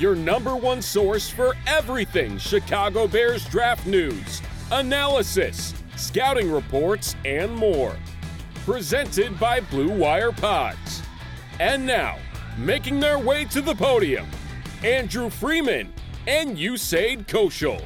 your number one source for everything Chicago Bears draft news, analysis, scouting reports, and more. Presented by Blue Wire Pods. And now, making their way to the podium, Andrew Freeman and Usaid Koshal.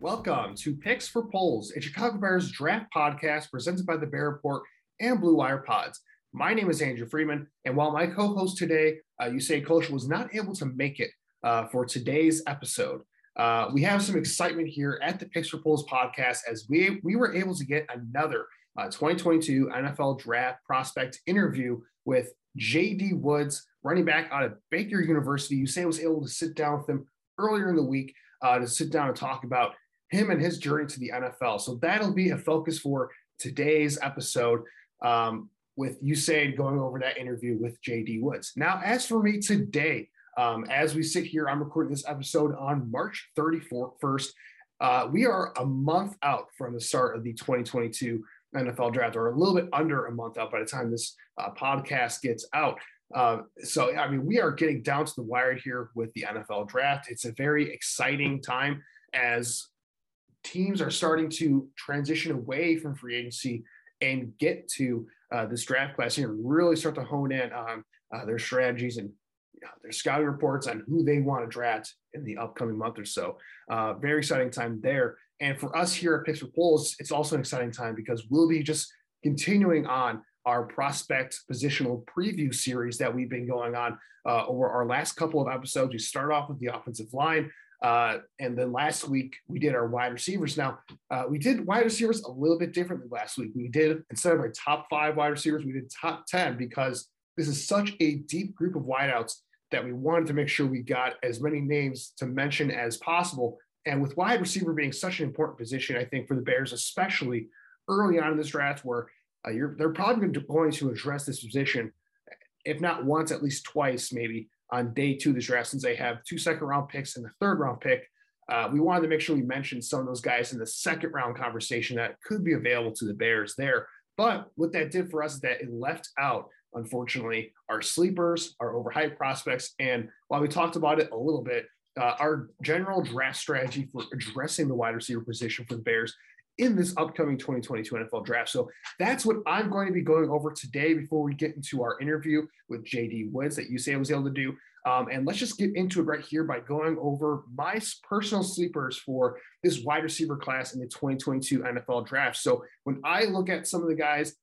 Welcome to Picks for Poles, a Chicago Bears draft podcast presented by the Bear Report and Blue Wire Pods. My name is Andrew Freeman, and while my co-host today, uh, Usaid Koshal, was not able to make it uh, for today's episode, uh, we have some excitement here at the Picks for Poles podcast as we we were able to get another uh, 2022 NFL Draft prospect interview with J.D. Woods, running back out of Baker University. Usaid was able to sit down with him earlier in the week uh, to sit down and talk about him and his journey to the NFL. So that'll be a focus for today's episode um, with Usaid going over that interview with JD Woods. Now, as for me today, um, as we sit here, I'm recording this episode on March 31st. Uh, we are a month out from the start of the 2022 NFL draft, or a little bit under a month out by the time this uh, podcast gets out. Uh, so, I mean, we are getting down to the wire here with the NFL draft. It's a very exciting time as teams are starting to transition away from free agency and get to uh, this draft class here and really start to hone in on uh, their strategies and know, their scouting reports on who they want to draft in the upcoming month or so. Uh, very exciting time there. And for us here at Picks for Poles, it's also an exciting time because we'll be just continuing on our prospect positional preview series that we've been going on uh, over our last couple of episodes. We start off with the offensive line. Uh, and then last week we did our wide receivers. Now uh, we did wide receivers a little bit differently last week. We did instead of our top five wide receivers, we did top ten because this is such a deep group of wideouts that we wanted to make sure we got as many names to mention as possible. And with wide receiver being such an important position, I think for the Bears, especially early on in this draft, where uh, they're probably going to address this position, if not once, at least twice, maybe on day two of the draft since they have two second round picks and the third round pick. Uh, we wanted to make sure we mentioned some of those guys in the second round conversation that could be available to the Bears there. But what that did for us is that it left out, unfortunately, our sleepers, our overhyped prospects. And while we talked about it a little bit, uh, our general draft strategy for addressing the wide receiver position for the Bears in this upcoming 2022 NFL draft. So that's what I'm going to be going over today before we get into our interview with JD Woods that Usaid I was able to do. Um, and let's just get into it right here by going over my personal sleepers for this wide receiver class in the 2022 NFL draft. So when I look at some of the guys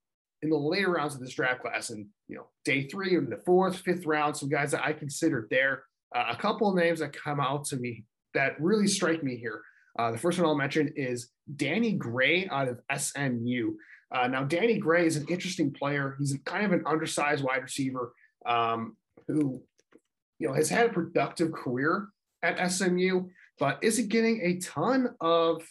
in the later rounds of this draft class, and you know, day three and the fourth, fifth round, some guys that I consider there, uh, a couple of names that come out to me that really strike me here. Uh, the first one I'll mention is Danny Gray out of SMU. Uh, now, Danny Gray is an interesting player. He's kind of an undersized wide receiver um, who, you know, has had a productive career at SMU, but isn't getting a ton of,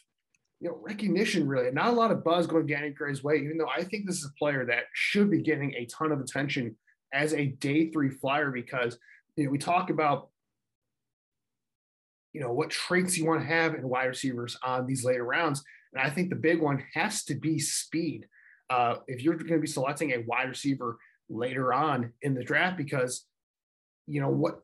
you know, recognition really. Not a lot of buzz going Danny Gray's way, even though I think this is a player that should be getting a ton of attention as a day three flyer because, you know, we talk about you know, what traits you want to have in wide receivers on these later rounds. And I think the big one has to be speed. Uh, if you're going to be selecting a wide receiver later on in the draft, because you know what,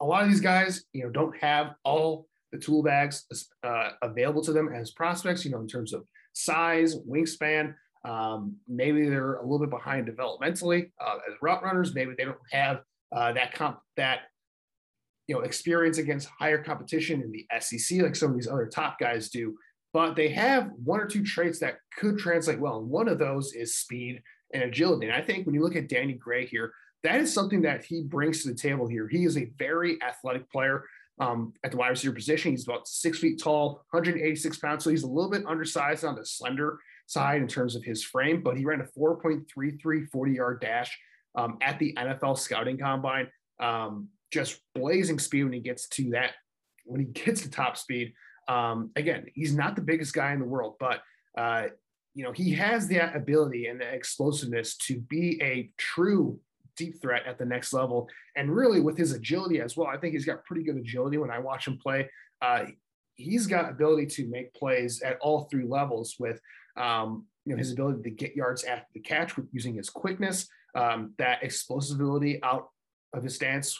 a lot of these guys, you know, don't have all the tool bags uh, available to them as prospects. You know, in terms of size, wingspan. Um, maybe they're a little bit behind developmentally uh, as route runners. Maybe they don't have uh, that comp that you know experience against higher competition in the SEC like some of these other top guys do. But they have one or two traits that could translate well, and one of those is speed and agility. And I think when you look at Danny Gray here, that is something that he brings to the table here. He is a very athletic player um, at the wide receiver position. He's about six feet tall, 186 pounds. So he's a little bit undersized on the slender side in terms of his frame, but he ran a 4.33 40 yard dash um, at the NFL scouting combine. Um, just blazing speed when he gets to that, when he gets to top speed. Um, again, he's not the biggest guy in the world, but uh, you know he has the ability and the explosiveness to be a true deep threat at the next level. And really, with his agility as well, I think he's got pretty good agility when I watch him play. Uh, he's got ability to make plays at all three levels with um, you know his ability to get yards after the catch with using his quickness, um, that explosibility out of his stance,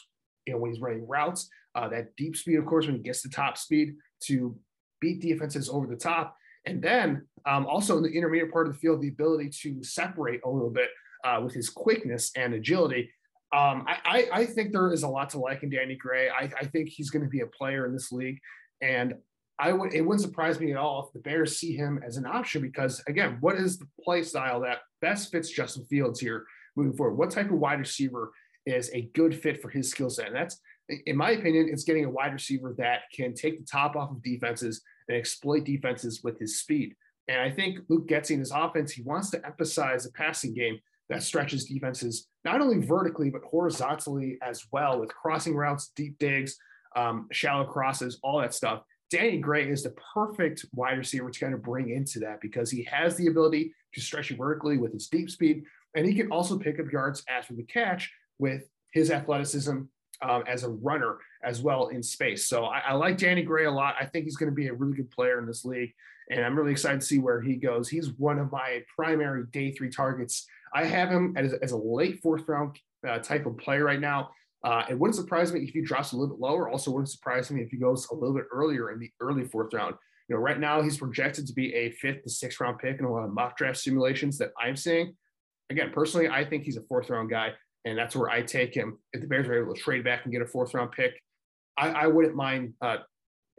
you know when he's running routes, uh, that deep speed, of course, when he gets to top speed to beat defenses over the top, and then um, also in the intermediate part of the field, the ability to separate a little bit uh, with his quickness and agility. Um, I, I, think there is a lot to like in Danny Gray. I, I think he's going to be a player in this league, and I would it wouldn't surprise me at all if the Bears see him as an option because again, what is the play style that best fits Justin Fields here moving forward? What type of wide receiver is a good fit for his skill set? And that's, in my opinion, it's getting a wide receiver that can take the top off of defenses and exploit defenses with his speed. And I think Luke Getsy in his offense, he wants to emphasize the passing game that stretches defenses not only vertically but horizontally as well with crossing routes, deep digs, um, shallow crosses, all that stuff. Danny Gray is the perfect wide receiver to kind of bring into that because he has the ability to stretch you vertically with his deep speed, and he can also pick up yards after the catch with his athleticism um, as a runner as well in space. So I, I, like Danny Gray a lot. I think he's going to be a really good player in this league, and I'm really excited to see where he goes. He's one of my primary day three targets I have him as, as a late fourth round uh, type of player right now. Uh, it wouldn't surprise me if he drops a little bit lower. Also, wouldn't surprise me if he goes a little bit earlier in the early fourth round. You know, right now he's projected to be a fifth to sixth round pick in a lot of mock draft simulations that I'm seeing. Again, personally, I think he's a fourth round guy, and that's where I take him. If the Bears are able to trade back and get a fourth round pick, I, I wouldn't mind uh,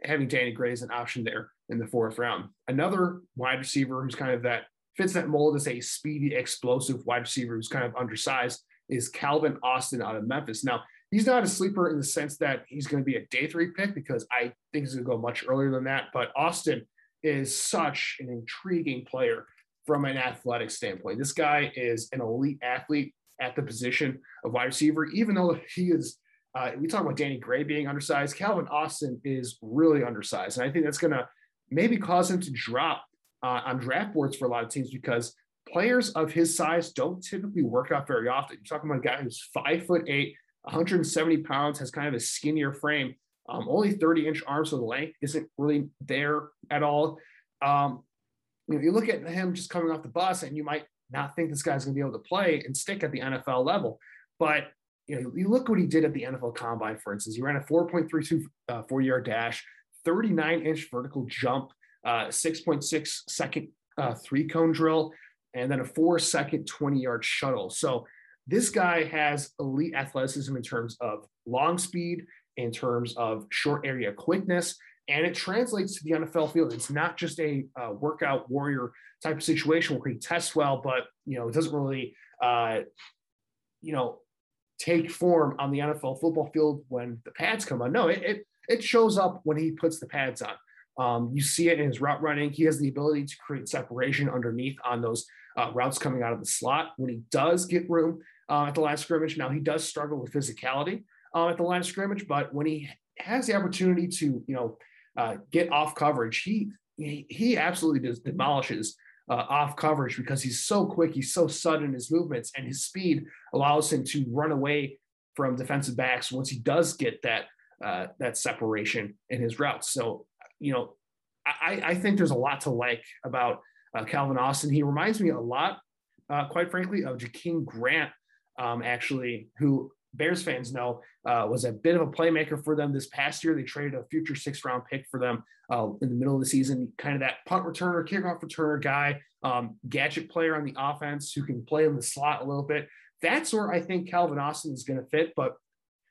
having Danny Gray as an option there in the fourth round. Another wide receiver who's kind of that fits that mold as a speedy, explosive wide receiver who's kind of undersized is Calvin Austin out of Memphis. Now, he's not a sleeper in the sense that he's going to be a day three pick because I think he's going to go much earlier than that. But Austin is such an intriguing player from an athletic standpoint. This guy is an elite athlete at the position of wide receiver, even though he is. Uh, we talk about Danny Gray being undersized. Calvin Austin is really undersized, and I think that's going to maybe cause him to drop uh, on draft boards for a lot of teams because players of his size don't typically work out very often. You're talking about a guy who's five foot eight, 170 pounds, has kind of a skinnier frame, um, only 30 inch arms, so the length isn't really there at all. Um, you, know, you look at him just coming off the bus, and you might not think this guy's going to be able to play and stick at the NFL level. But you know, you look what he did at the NFL Combine, for instance. He ran a 4.32 uh, 40 yard dash, 39 inch vertical jump, uh, 6.6 second uh, three cone drill, and then a four second 20 yard shuttle. So this guy has elite athleticism in terms of long speed, in terms of short area quickness, and it translates to the NFL field. It's not just a uh, workout warrior type of situation where he tests well, but you know it doesn't really, uh, you know, take form on the NFL football field when the pads come on. No, it, it it shows up when he puts the pads on. Um, you see it in his route running. He has the ability to create separation underneath on those uh, routes coming out of the slot. When he does get room uh, at the line of scrimmage, now he does struggle with physicality uh, at the line of scrimmage, but when he has the opportunity to, you know, uh, get off coverage, he he, absolutely does demolishes uh, off coverage because he's so quick, he's so sudden in his movements, and his speed allows him to run away from defensive backs once he does get that uh, that separation in his routes. So, you know, I, I think there's a lot to like about uh, Calvin Austin. He reminds me a lot, uh, quite frankly, of Jakeem Grant, um, actually, who Bears fans know uh, was a bit of a playmaker for them this past year. They traded a future six round pick for them uh, in the middle of the season, kind of that punt returner, kickoff returner guy, um, gadget player on the offense who can play in the slot a little bit. That's where I think Calvin Austin is going to fit. But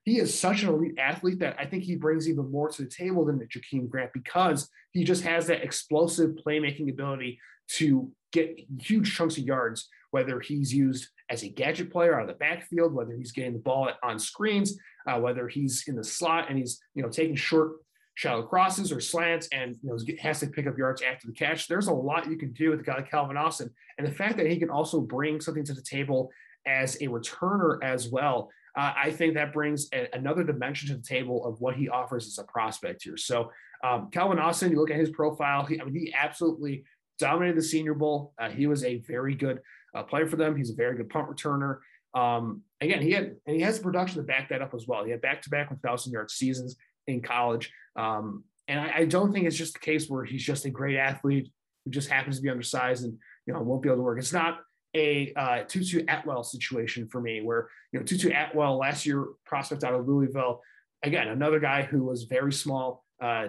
he is such an elite athlete that I think he brings even more to the table than the Jakeem Grant because he just has that explosive playmaking ability to get huge chunks of yards, whether he's used as a gadget player out of the backfield, whether he's getting the ball on screens, uh, whether he's in the slot and he's you know taking short shallow crosses or slants and you know has to pick up yards after the catch. There's a lot you can do with a guy like Calvin Austin, and the fact that he can also bring something to the table as a returner as well. Uh, I think that brings a, another dimension to the table of what he offers as a prospect here. So, um, Calvin Austin, you look at his profile, he, I mean, he absolutely dominated the Senior Bowl. Uh, he was a very good uh, for them. He's a very good punt returner. Um, again, he had and he has the production to back that up as well. He had back to back 1,000 yard seasons in college. Um, and I, I, don't think it's just a case where he's just a great athlete who just happens to be undersized and you know won't be able to work. It's not a uh, Tutu Atwell situation for me, where you know Tutu Atwell last year prospect out of Louisville, again another guy who was very small, uh,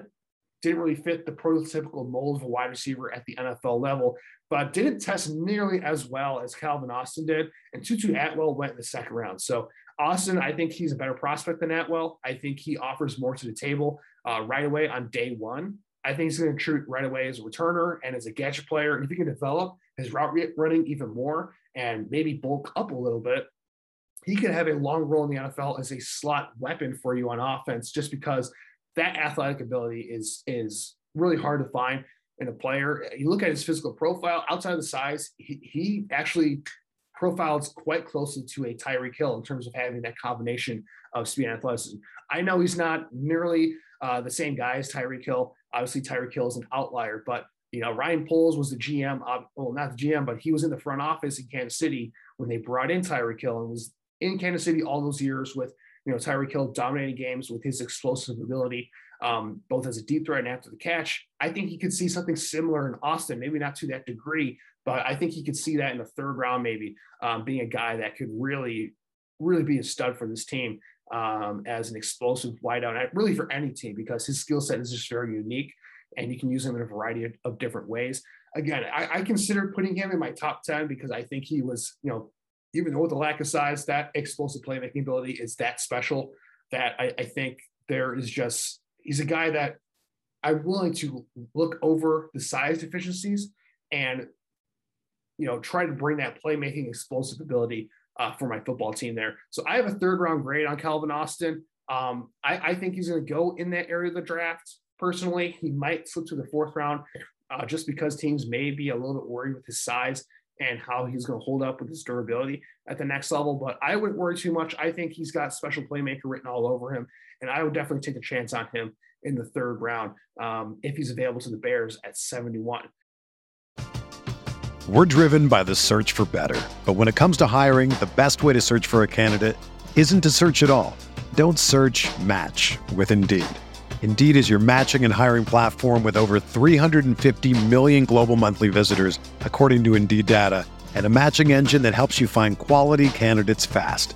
didn't really fit the prototypical mold of a wide receiver at the NFL level, but didn't test nearly as well as Calvin Austin did. And Tutu Atwell went in the second round. So Austin, I think he's a better prospect than Atwell. I think he offers more to the table uh, right away on day one. I think he's going to treat right away as a returner and as a gadget player. And if he can develop his route running even more and maybe bulk up a little bit, he could have a long role in the NFL as a slot weapon for you on offense, just because that athletic ability is is really hard to find in a player. You look at his physical profile outside of the size, he, he actually profiles quite closely to a Tyreek Hill in terms of having that combination of speed and athleticism. I know he's not nearly uh, the same guy as Tyreek Hill. Obviously, Tyreek Hill is an outlier, but you know Ryan Poles was the GM. Uh, well, not the GM, but he was in the front office in Kansas City when they brought in Tyreek Hill and was in Kansas City all those years with you know, Tyreek Hill dominating games with his explosive ability, um, both as a deep threat and after the catch. I think he could see something similar in Austin, maybe not to that degree, but I think he could see that in the third round, maybe um, being a guy that could really, really be a stud for this team um, as an explosive wideout, really for any team, because his skill set is just very unique and you can use him in a variety of, of different ways. Again, I, I considered putting him in my top 10 because I think he was, you know, even though with the lack of size, that explosive playmaking ability is that special that I, I think there is just he's a guy that I'm willing to look over the size deficiencies and you know try to bring that playmaking explosive ability uh, for my football team there. So I have a third round grade on Calvin Austin. Um, I, I, think he's going to go in that area of the draft. Personally, he might slip to the fourth round uh, just because teams may be a little bit worried with his size and how he's going to hold up with his durability at the next level. But I wouldn't worry too much. I think he's got special playmaker written all over him, and I would definitely take a chance on him in the third round um, if he's available to the Bears at 71. We're driven by the search for better. But when it comes to hiring, the best way to search for a candidate isn't to search at all. Don't search match with Indeed. Indeed is your matching and hiring platform with over 350 million global monthly visitors, according to Indeed data, and a matching engine that helps you find quality candidates fast.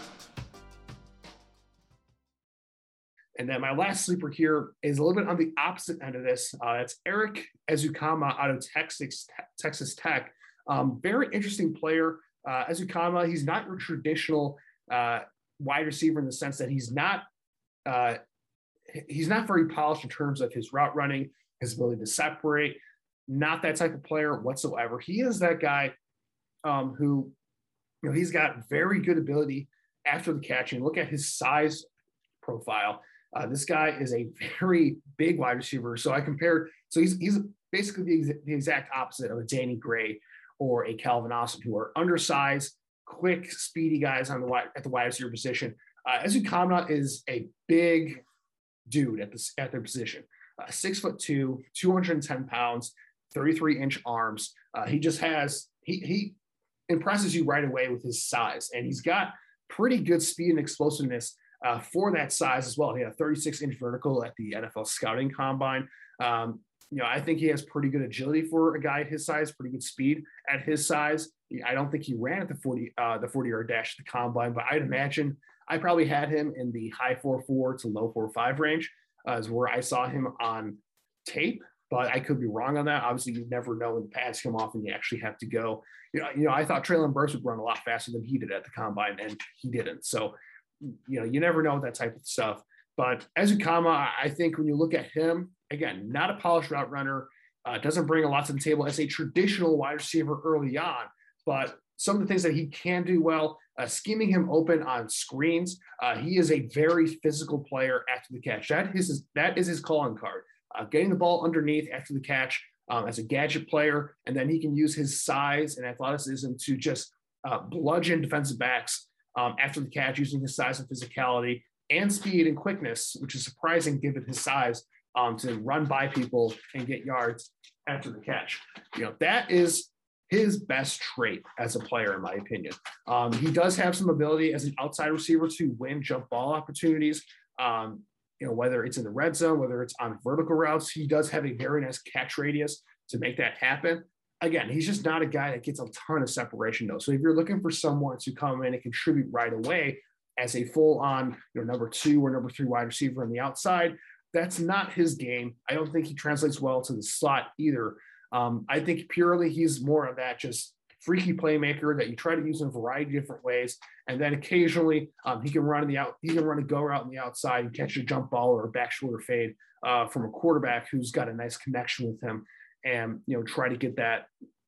And then my last sleeper here is a little bit on the opposite end of this. Uh, it's Erik Ezukanma out of Texas, Texas Tech. Um, very interesting player. Uh, Ezukanma, he's not your traditional uh, wide receiver in the sense that he's not uh, he's not very polished in terms of his route running, his ability to separate. Not that type of player whatsoever. He is that guy um, who, you know, he's got very good ability after the catching. Look at his size profile. Uh, this guy is a very big wide receiver. So I compared, so he's, he's basically the, the exact opposite of a Danny Gray or a Calvin Austin, who are undersized, quick, speedy guys on the wide, at the wide receiver position. Uh, Ezukanma is a big dude at the at their position. Uh, six foot two, 210 pounds, 33 inch arms. Uh, he just has he he impresses you right away with his size, and he's got pretty good speed and explosiveness uh, for that size as well. He had a 36 inch vertical at the NFL scouting combine. Um, you know, I think he has pretty good agility for a guy his size, pretty good speed at his size. I don't think he ran at the 40 uh, the 40 yard dash at the combine, but I'd imagine I probably had him in the high four four to low four five range, uh, is where I saw him on tape. But I could be wrong on that. Obviously, you never know when the pads come off and you actually have to go. You know, you know, I thought Treylon Burks would run a lot faster than he did at the combine, and he didn't. So, you know, you never know that type of stuff. But Ezukanma, I think when you look at him, again, not a polished route runner, uh, doesn't bring a lot to the table as a traditional wide receiver early on. But some of the things that he can do well, uh, scheming him open on screens. Uh, he is a very physical player after the catch. That is his, that is his calling card. Uh, getting the ball underneath after the catch um, as a gadget player, and then he can use his size and athleticism to just uh, bludgeon defensive backs um, after the catch using his size and physicality and speed and quickness, which is surprising given his size, um, to run by people and get yards after the catch. You know that is his best trait as a player, in my opinion. Um, he does have some ability as an outside receiver to win jump ball opportunities. Um, you know, whether it's in the red zone, whether it's on vertical routes, he does have a very nice catch radius to make that happen. Again, he's just not a guy that gets a ton of separation though. So if you're looking for someone to come in and contribute right away as a full on, you know, number two or number three wide receiver on the outside, that's not his game. I don't think he translates well to the slot either. Um, I think purely he's more of that just freaky playmaker that you try to use in a variety of different ways. And then occasionally um, he can run in the out, he can run a go route on the outside and catch a jump ball or a back shoulder fade uh, from a quarterback who's got a nice connection with him and, you know, try to get that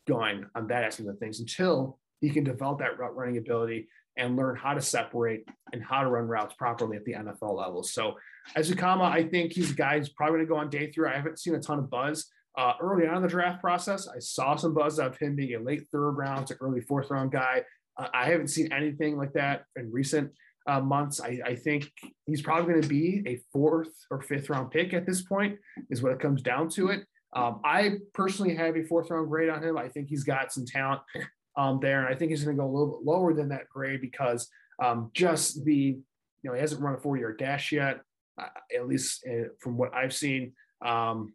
going on that aspect of things until he can develop that route running ability and learn how to separate and how to run routes properly at the NFL level. So Ezukanma, I think he's a guy who's probably going to go on day three. I haven't seen a ton of buzz uh, early on in the draft process, I saw some buzz of him being a late third round to early fourth round guy. Uh, I haven't seen anything like that in recent uh, months. I, I, think he's probably going to be a fourth or fifth round pick at this point, is what it comes down to it. Um, I personally have a fourth round grade on him. I think he's got some talent um, there, and I think he's going to go a little bit lower than that grade because um, just the, you know, he hasn't run a four year dash yet, uh, at least uh, from what I've seen. Um,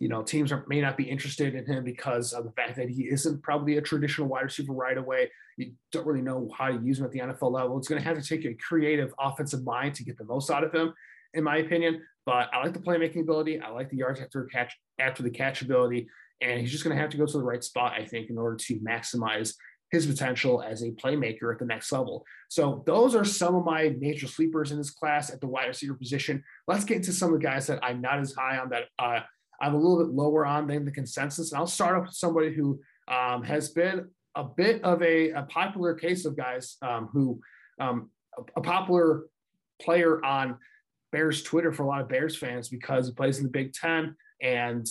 you know, teams are, may not be interested in him because of the fact that he isn't probably a traditional wide receiver right away. You don't really know how to use him at the NFL level. It's going to have to take a creative offensive mind to get the most out of him, in my opinion. But I like the playmaking ability. I like the yards after catch after the catch ability, and he's just going to have to go to the right spot, I think, in order to maximize his potential as a playmaker at the next level. So those are some of my major sleepers in this class at the wide receiver position. Let's get into some of the guys that I'm not as high on that uh, I'm a little bit lower on than the consensus. And I'll start off with somebody who um, has been a bit of a, a popular case of guys um, who um, a, a, popular player on Bears Twitter for a lot of Bears fans because he plays in the Big Ten. And,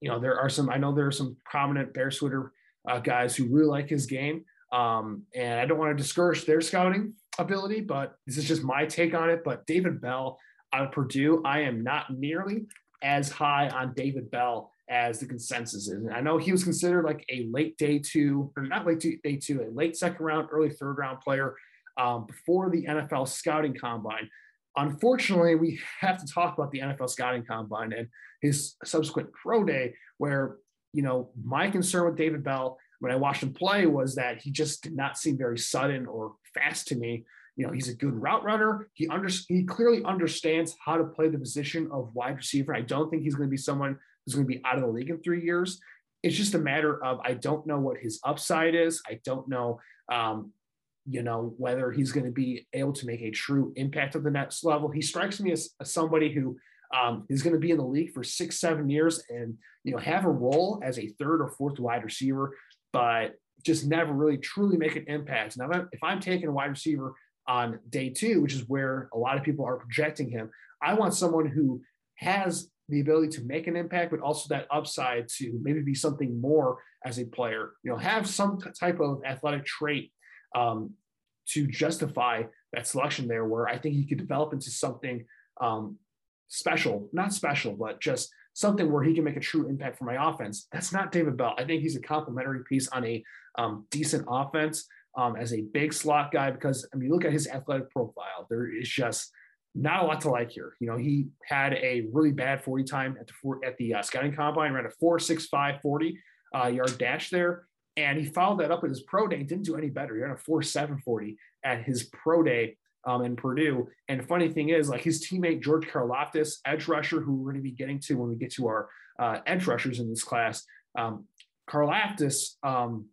you know, there are some, I know there are some prominent Bears Twitter uh, guys who really like his game. Um, and I don't want to discourage their scouting ability, but this is just my take on it. But David Bell out of Purdue, I am not nearly as high on David Bell as the consensus is. And I know he was considered like a late day two, or not late day two, a late second round, early third round player um, before the NFL scouting combine. Unfortunately, we have to talk about the NFL scouting combine and his subsequent pro day, where, you know, my concern with David Bell when I watched him play was that he just did not seem very sudden or fast to me. You know, he's a good route runner. He under, he clearly understands how to play the position of wide receiver. I don't think he's going to be someone who's going to be out of the league in three years. It's just a matter of I don't know what his upside is. I don't know, um, you know, whether he's going to be able to make a true impact at the next level. He strikes me as, as somebody who um, is going to be in the league for six, seven years and, you know, have a role as a third or fourth wide receiver, but just never really truly make an impact. Now, if I'm taking a wide receiver on day two, which is where a lot of people are projecting him, I want someone who has the ability to make an impact, but also that upside to maybe be something more as a player, you know, have some type of athletic trait um, to justify that selection there, where I think he could develop into something um, special, not special, but just something where he can make a true impact for my offense. That's not David Bell. I think he's a complementary piece on a um, decent offense um, as a big slot guy because I mean, look at his athletic profile. There is just not a lot to like here. You know, he had a really bad 40 time at the at the uh, scouting combine, ran a 4.65 40 uh, yard dash there. And he followed that up at his pro day didn't do any better. He ran a 4.7 40 at his pro day um, in Purdue. And funny thing is, like his teammate George Karlaftis, edge rusher, who we're going to be getting to when we get to our uh, edge rushers in this class, um, Karlaftis, um,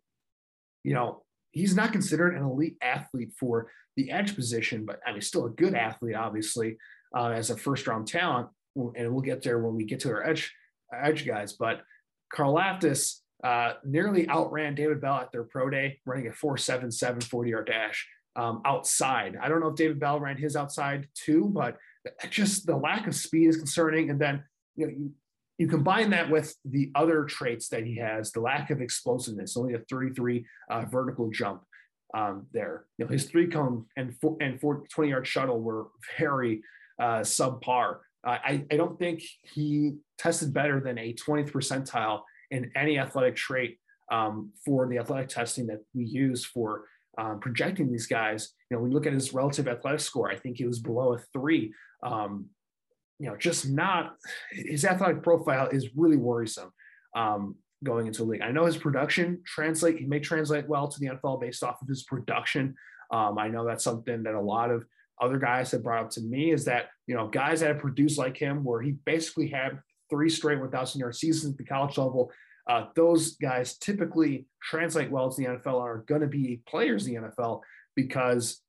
you know, he's not considered an elite athlete for the edge position, but I mean, still a good athlete, obviously, uh, as a first round talent. And we'll get there when we get to our edge edge guys. But Karlaftis uh, nearly outran David Bell at their pro day, running a 4.77 40 yard dash um, outside. I don't know if David Bell ran his outside too, but just the lack of speed is concerning. And then, you know, you, you combine that with the other traits that he has, the lack of explosiveness, only a 33 uh, vertical jump um, there. You know, his three cone and four, and four, 20 yard shuttle were very uh, subpar. Uh, I, I don't think he tested better than a 20th percentile in any athletic trait um, for the athletic testing that we use for um, projecting these guys. You know, you look at his relative athletic score, I think he was below a three. Um, you know, just not his athletic profile is really worrisome um, going into the league. I know his production translate, he may translate well to the NFL based off of his production. Um, I know that's something that a lot of other guys have brought up to me is that, you know, guys that have produced like him, where he basically had three straight 1,000 yard seasons at the college level, uh, those guys typically translate well to the NFL and are going to be players in the NFL because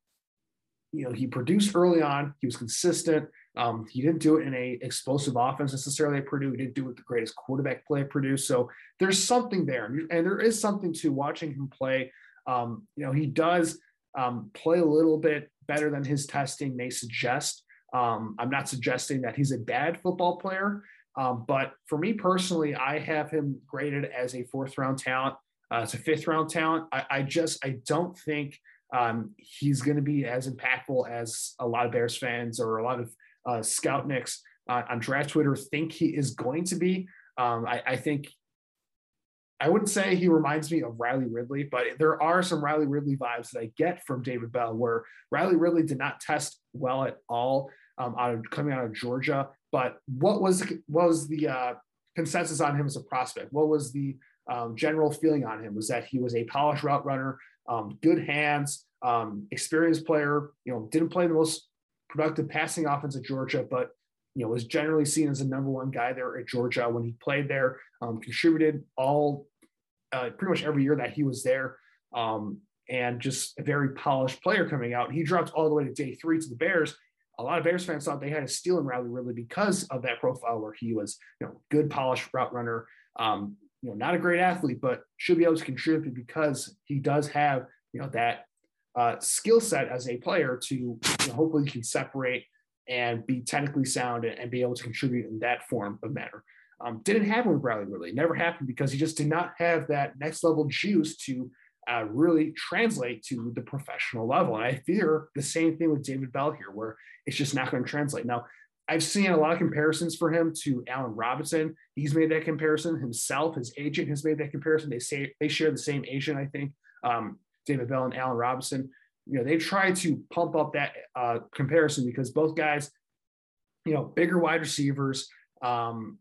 you know he produced early on, he was consistent. Um, he didn't do it in a explosive offense necessarily at Purdue. He didn't do it with the greatest quarterback play at Purdue. So there's something there, and there is something to watching him play. Um, you know, he does um, play a little bit better than his testing may suggest. Um, I'm not suggesting that he's a bad football player, um, but for me personally, I have him graded as a fourth round talent. Uh, it's a fifth round talent. I, I just I don't think um, he's going to be as impactful as a lot of Bears fans or a lot of uh, Scoutniks uh, on draft Twitter think he is going to be. Um, I, I, think I wouldn't say he reminds me of Riley Ridley, but there are some Riley Ridley vibes that I get from David Bell, where Riley Ridley did not test well at all um, out of coming out of Georgia. But what was what was the uh, consensus on him as a prospect? What was the um, general feeling on him? Was that he was a polished route runner, um, good hands, um, experienced player. You know, didn't play the most productive passing offense at Georgia, but you know was generally seen as the number one guy there at Georgia when he played there. Um, contributed all uh, pretty much every year that he was there. Um, and just a very polished player coming out. He dropped all the way to day three to the Bears, a lot of Bears fans thought they had a steal in Riley Ridley because of that profile where he was, you know, good polished route runner. Um, you know, not a great athlete, but should be able to contribute because he does have, you know, that uh, skill set as a player to you know, hopefully can separate and be technically sound and, and, be able to contribute in that form of manner. Um, didn't happen with Riley Ridley. Never happened because he just did not have that next level juice to uh, really translate to the professional level. And I fear the same thing with David Bell here, where it's just not going to translate. Now, I've seen a lot of comparisons for him to Allen Robinson. He's made that comparison himself. His agent has made that comparison. They say they share the same agent, I think. Um, David Bell and Allen Robinson. You know, they try to pump up that uh, comparison because both guys, you know, bigger wide receivers um,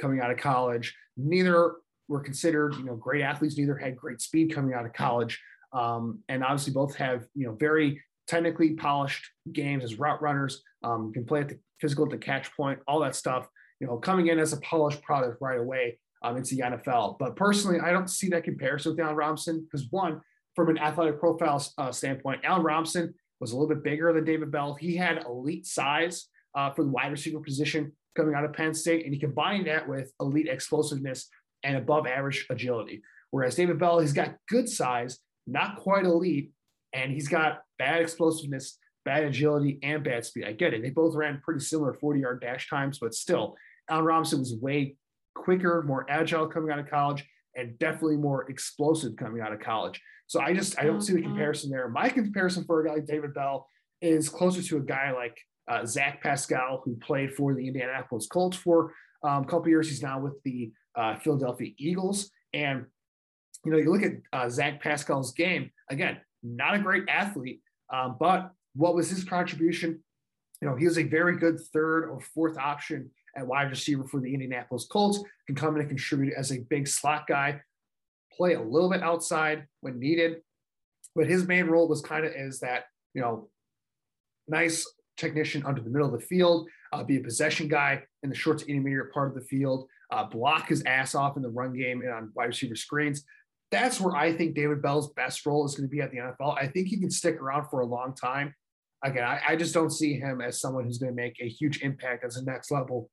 coming out of college. Neither were considered, you know, great athletes. Neither had great speed coming out of college, um, and obviously both have, you know, very technically polished games as route runners. Um, can play at the physical at the catch point, all that stuff. You know, coming in as a polished product right away um, into the NFL. But personally, I don't see that comparison with Allen Robinson because one, from an athletic profile uh, standpoint, Allen Robinson was a little bit bigger than David Bell. He had elite size uh, for the wide receiver position coming out of Penn State, and he combined that with elite explosiveness and above average agility. Whereas David Bell, he's got good size, not quite elite, and he's got bad explosiveness, bad agility, and bad speed. I get it. They both ran pretty similar 40 yard dash times, but still, Allen Robinson was way quicker, more agile coming out of college, and definitely more explosive coming out of college. So I just I don't see the mm-hmm. comparison there. My comparison for a guy like David Bell is closer to a guy like uh, Zach Pascal, who played for the Indianapolis Colts for um, a couple years. He's now with the uh, Philadelphia Eagles, and you know you look at uh, Zach Pascal's game again. Not a great athlete, um, but what was his contribution? You know, he was a very good third or fourth option at wide receiver for the Indianapolis Colts. Can come in and contribute as a big slot guy, play a little bit outside when needed. But his main role was kind of is that, you know, nice technician under the middle of the field, uh, be a possession guy in the short to intermediate part of the field, uh, block his ass off in the run game and on wide receiver screens. That's where I think David Bell's best role is going to be at the NFL. I think he can stick around for a long time. Again, I, I just don't see him as someone who's going to make a huge impact as a next level,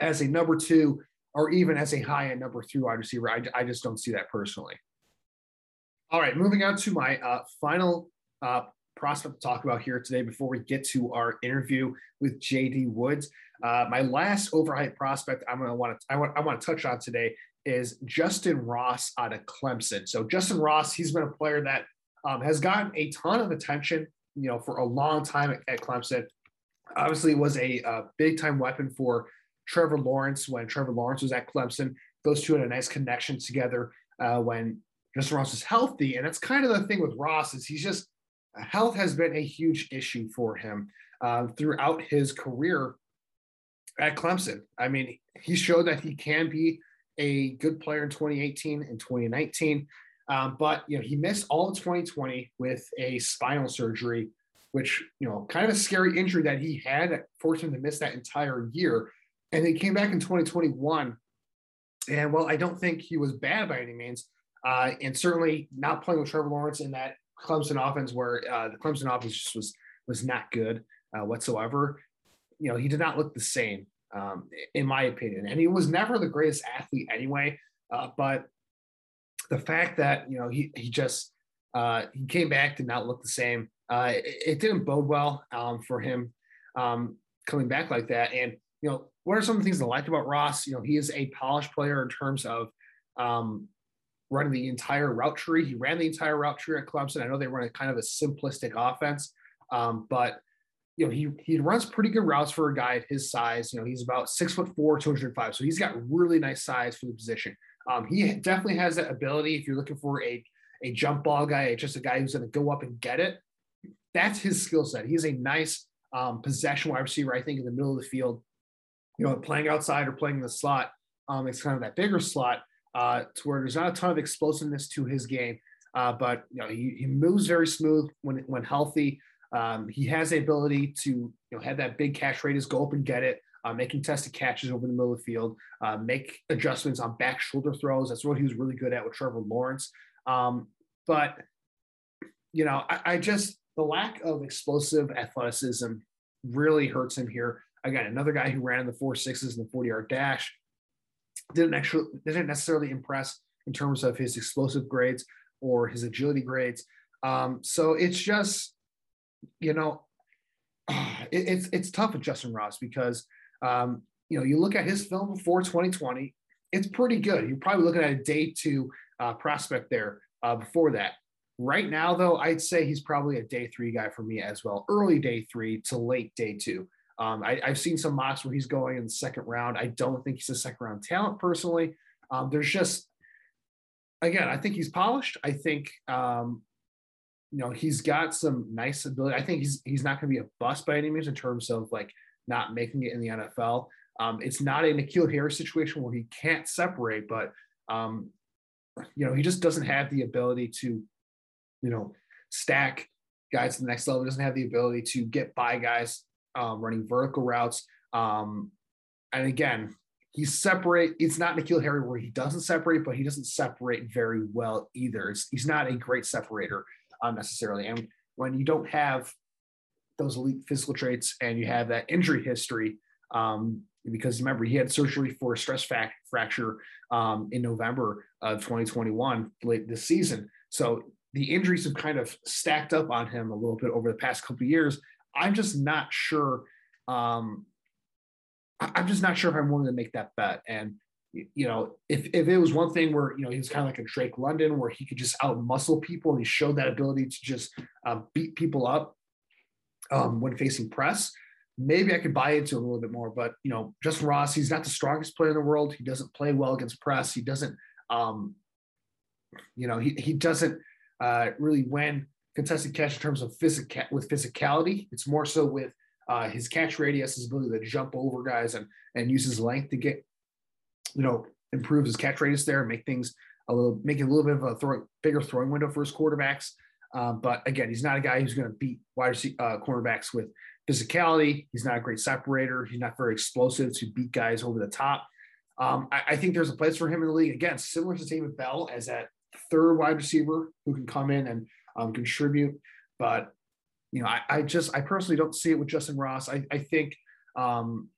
as a number two, or even as a high end number three wide receiver. I, I just don't see that personally. All right, moving on to my uh, final uh, prospect to talk about here today before we get to our interview with JD Woods. Uh, my last overhyped prospect I'm going to want to I want I want to touch on today is Justyn Ross out of Clemson. So Justyn Ross, he's been a player that um, has gotten a ton of attention, you know, for a long time at, at Clemson. Obviously, was a, big time weapon for Trevor Lawrence when Trevor Lawrence was at Clemson. Those two had a nice connection together uh, when Justyn Ross was healthy, and that's kind of the thing with Ross is he's just health has been a huge issue for him uh, throughout his career at Clemson. I mean, he showed that he can be a good player in 2018 and 2019, um, but you know he missed all of 2020 with a spinal surgery, which you know kind of a scary injury that he had that forced him to miss that entire year, and he came back in 2021. And well, I don't think he was bad by any means, uh, and certainly not playing with Trevor Lawrence in that Clemson offense where uh, the Clemson offense just was was not good uh, whatsoever. You know, he did not look the same, um, in my opinion, and he was never the greatest athlete anyway. Uh, but the fact that you know he he just uh, he came back did not look the same. Uh, it, it, didn't bode well um, for him um, coming back like that. And you know, what are some of the things I liked about Ross? You know, he is a polished player in terms of um, running the entire route tree. He ran the entire route tree at Clemson. I know they run a kind of a simplistic offense, um, but you know he he runs pretty good routes for a guy at his size. You know he's about six foot four, two hundred five, so he's got really nice size for the position. Um, he definitely has that ability. If you're looking for a a jump ball guy, just a guy who's going to go up and get it, that's his skill set. He's a nice um, possession wide receiver. I think in the middle of the field, you know, playing outside or playing in the slot. Um, it's kind of that bigger slot uh, to where there's not a ton of explosiveness to his game, uh, but you know he, he moves very smooth when when healthy. Um, he has the ability to you know have that big catch radius, go up and get it, uh, make contested catches over the middle of the field, uh, make adjustments on back shoulder throws. That's what he was really good at with Trevor Lawrence. Um, but you know, I, I just the lack of explosive athleticism really hurts him here. Again, another guy who ran in the four sixes and the 40 yard dash didn't actually didn't necessarily impress in terms of his explosive grades or his agility grades. Um, so it's just, you know, it, it's it's tough with Justyn Ross because um, you know you look at his film before 2020, it's pretty good. You're probably looking at a day two uh, prospect there uh, before that. Right now, though, I'd say he's probably a day three guy for me as well, early day three to late day two. Um, I, have seen some mocks where he's going in the second round. I don't think he's a second round talent personally. Um, there's just, again, I think he's polished. I think, um, you know, he's got some nice ability. I think he's he's not going to be a bust by any means in terms of like not making it in the NFL. Um, it's not a N'Keal Harry situation where he can't separate, but um, you know, he just doesn't have the ability to, you know, stack guys to the next level. He doesn't have the ability to get by guys um, running vertical routes. Um, and again, he's separate. It's not N'Keal Harry where he doesn't separate, but he doesn't separate very well either. It's, he's not a great separator uh, necessarily. And when you don't have those elite physical traits and you have that injury history, um, because remember he had surgery for a stress fact fracture um, in November of 2021 late this season. So the injuries have kind of stacked up on him a little bit over the past couple years. I'm just not sure. Um, I'm just not sure if I'm willing to make that bet. And you know, if if it was one thing where you know he was kind of like a Drake London, where he could just out muscle people and he showed that ability to just uh, beat people up um, when facing press, maybe I could buy into a little bit more. But you know, Justyn Ross, he's not the strongest player in the world. He doesn't play well against press. He doesn't, um, you know, he he doesn't uh, really win contested catch in terms of physical with physicality. It's more so with uh, his catch radius, his ability to jump over guys and and use his length to get, you know, improve his catch radius there, and make things a little, make it a little bit of a throw, bigger throwing window for his quarterbacks. Um, but again, he's not a guy who's going to beat wide receiver, uh, cornerbacks with physicality. He's not a great separator. He's not very explosive to beat guys over the top. Um, I, I, think there's a place for him in the league. Again, similar to David Bell as that third wide receiver who can come in and um, contribute. But you know, I, I, just I personally don't see it with Justyn Ross. I, I think um,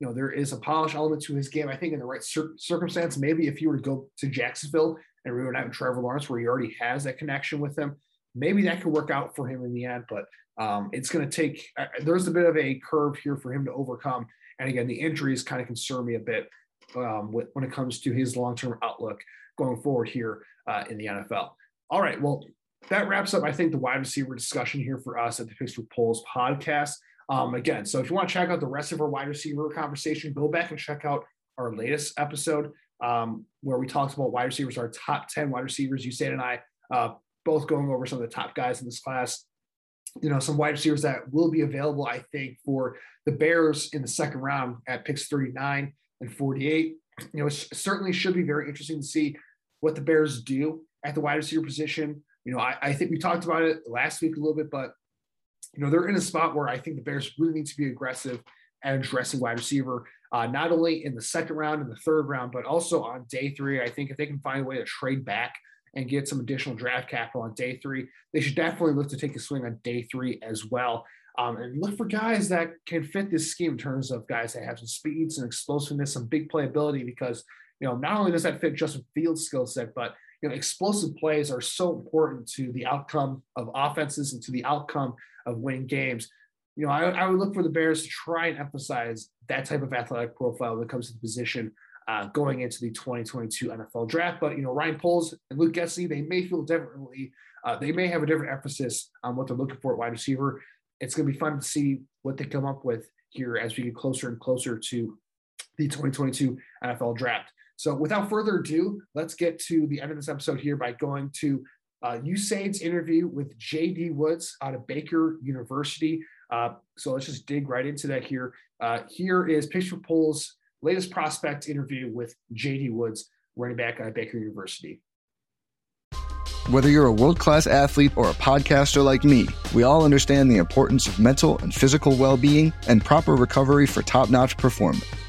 you know there is a polish element to his game. I think in the right cir- circumstance, maybe if you were to go to Jacksonville and we would have Trevor Lawrence, where he already has that connection with him, maybe that could work out for him in the end. But um, it's going to take. Uh, there's a bit of a curve here for him to overcome. And again, the injuries kind of concern me a bit um, with, when it comes to his long-term outlook going forward here uh, in the NFL. All right, well, that wraps up, I think, the wide receiver discussion here for us at the for Poles podcast. Um, again, so if you want to check out the rest of our wide receiver conversation, go back and check out our latest episode um, where we talked about wide receivers, our top 10 wide receivers. Usaid and I uh, both going over some of the top guys in this class. You know, some wide receivers that will be available, I think, for the Bears in the second round at picks 39 and 48. You know, it certainly should be very interesting to see what the Bears do at the wide receiver position. You know, I, I think we talked about it last week a little bit, but you know, they're in a spot where I think the Bears really need to be aggressive at addressing wide receiver, uh, not only in the second round and the third round, but also on day three. I think if they can find a way to trade back and get some additional draft capital on day three, they should definitely look to take a swing on day three as well. Um, and look for guys that can fit this scheme in terms of guys that have some speeds and explosiveness, some big playability, because you know not only does that fit Justin Fields' skill set, but you know explosive plays are so important to the outcome of offenses and to the outcome of winning games. You know, I, I would look for the Bears to try and emphasize that type of athletic profile when it comes to the position uh, going into the 2022 NFL draft. But you know, Ryan Poles and Luke Getsy, they may feel differently. Uh, they may have a different emphasis on what they're looking for at wide receiver. It's going to be fun to see what they come up with here as we get closer and closer to the 2022 NFL draft. So, without further ado, let's get to the end of this episode here by going to uh, Usaid's interview with JD Woods out of Baker University. Uh, so let's just dig right into that here. Uh, here is Picks for Poles' latest prospect interview with JD Woods, running back at Baker University. Whether you're a world class athlete or a podcaster like me, we all understand the importance of mental and physical well being and proper recovery for top notch performance.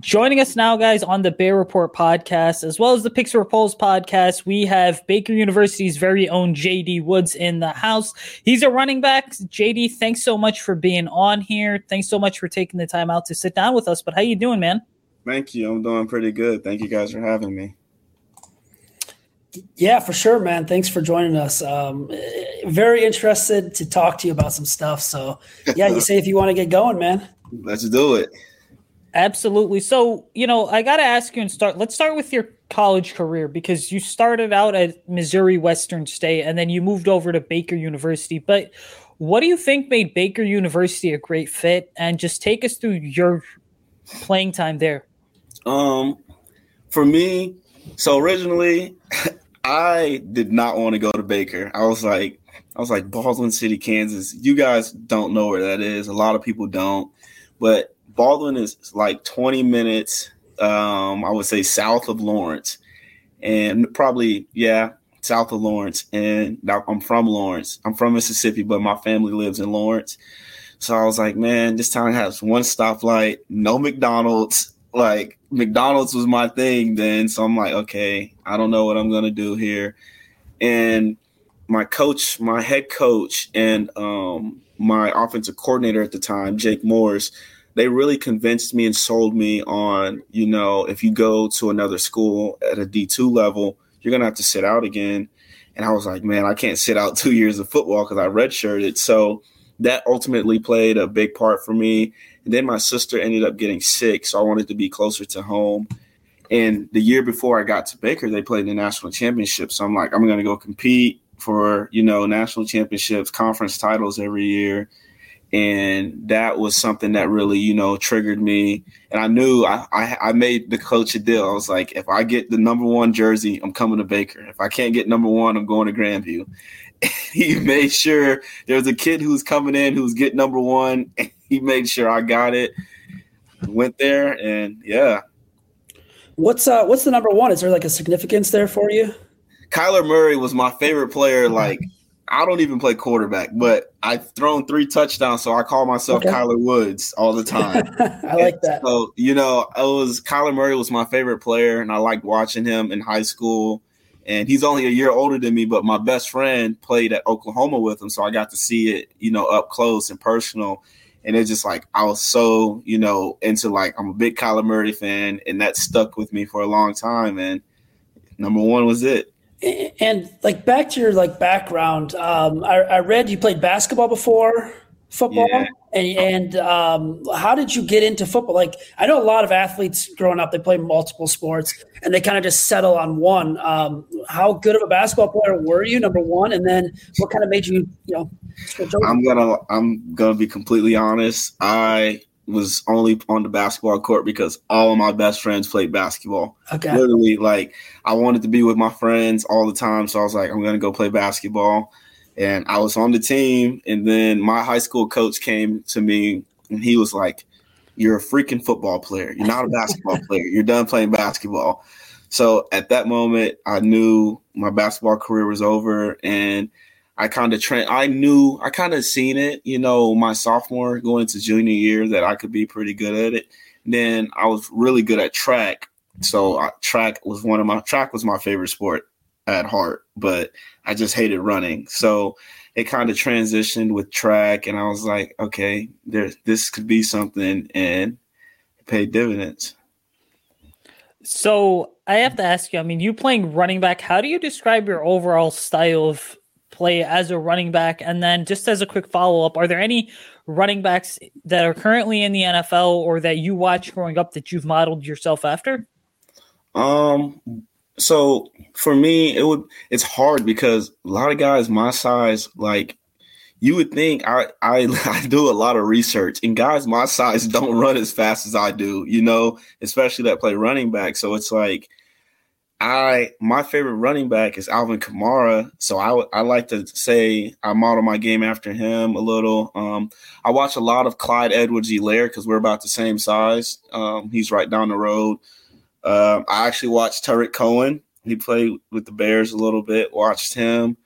Joining us now, guys, on the Bear Report podcast, as well as the Picks for Poles podcast, we have Baker University's very own JD Woods in the house. He's a running back. JD, thanks so much for being on here. Thanks so much for taking the time out to sit down with us. But how you doing, man? Thank you. I'm doing pretty good. Thank you guys for having me. Yeah, for sure, man. Thanks for joining us. Um, very interested to talk to you about some stuff. So, yeah, you say if you want to get going, man. Let's do it. Absolutely. So, you know, I got to ask you and start. Let's start with your college career because you started out at Missouri Western State and then you moved over to Baker University. But what do you think made Baker University a great fit? And just take us through your playing time there. Um, for me, so originally, I did not want to go to Baker. I was like, I was like Baldwin City, Kansas. You guys don't know where that is. A lot of people don't, but Baldwin is like 20 minutes. Um, I would say south of Lawrence, and probably yeah, south of Lawrence. And I'm from Lawrence. I'm from Mississippi, but my family lives in Lawrence. So I was like, man, this town has one stoplight, no McDonald's. Like McDonald's was my thing then. So I'm like, okay, I don't know what I'm gonna do here. And my coach, my head coach, and um, my offensive coordinator at the time, Jake Morris, they really convinced me and sold me on, you know, if you go to another school at a D2 level, you're gonna have to sit out again. And I was like, man, I can't sit out two years of football because I redshirted. So that ultimately played a big part for me. And then my sister ended up getting sick, so I wanted to be closer to home. And the year before I got to Baker, they played the national championship. So I'm like, I'm going to go compete for, you know, national championships, conference titles every year. And that was something that really, you know, triggered me. And I knew I, I, I made the coach a deal. I was like, if I get the number one jersey, I'm coming to Baker. If I can't get number one, I'm going to Grandview. he made sure there was a kid who was coming in who was getting number one. He made sure I got it. Went there and yeah. What's uh what's the number one? Is there like a significance there for you? Kyler Murray was my favorite player. Like I don't even play quarterback, but I've thrown three touchdowns, so I call myself okay. Kyler Woods all the time. I like that. So you know, it was Kyler Murray was my favorite player, and I liked watching him in high school and he's only a year older than me but my best friend played at oklahoma with him so i got to see it you know up close and personal and it's just like i was so you know into like i'm a big kyler murray fan and that stuck with me for a long time and number one was it and like back to your like background um, I, I read you played basketball before football. Yeah. and and um, how did you get into football? Like i know a lot of athletes growing up they play multiple sports and they kind of just settle on one. Um, how good of a basketball player were you number one? And then what kind of made you you know i'm gonna i'm gonna be completely honest. I was only on the basketball court because all of my best friends played basketball. Okay. Literally, like I wanted to be with my friends all the time, so I was like, I'm gonna go play basketball and I was on the team. And then my high school coach came to me and he was like, You're a freaking football player. You're not a basketball player. You're done playing basketball. So at that moment, I knew my basketball career was over. And I kind of trained, I knew, I kind of seen it, you know, my sophomore going into junior year that I could be pretty good at it. And then I was really good at track. So uh, track was one of my, track was my favorite sport at heart, but I just hated running. So it kind of transitioned with track, and I was like, okay, there, this could be something, and pay dividends. So I have to ask you. I mean, you playing running back. How do you describe your overall style of play as a running back? And then, just as a quick follow up, are there any running backs that are currently in the NFL or that you watch growing up that you've modeled yourself after? Um, so for me, it would it's hard because a lot of guys my size, like you would think I, I I do a lot of research and guys my size don't run as fast as I do, you know, especially that play running back. So it's like I my favorite running back is Alvin Kamara, so I I like to say I model my game after him a little. Um, I watch a lot of Clyde Edwards-Helaire because we're about the same size. Um, he's right down the road. Um, I actually watched Tarik Cohen. He played with the Bears a little bit. Watched him.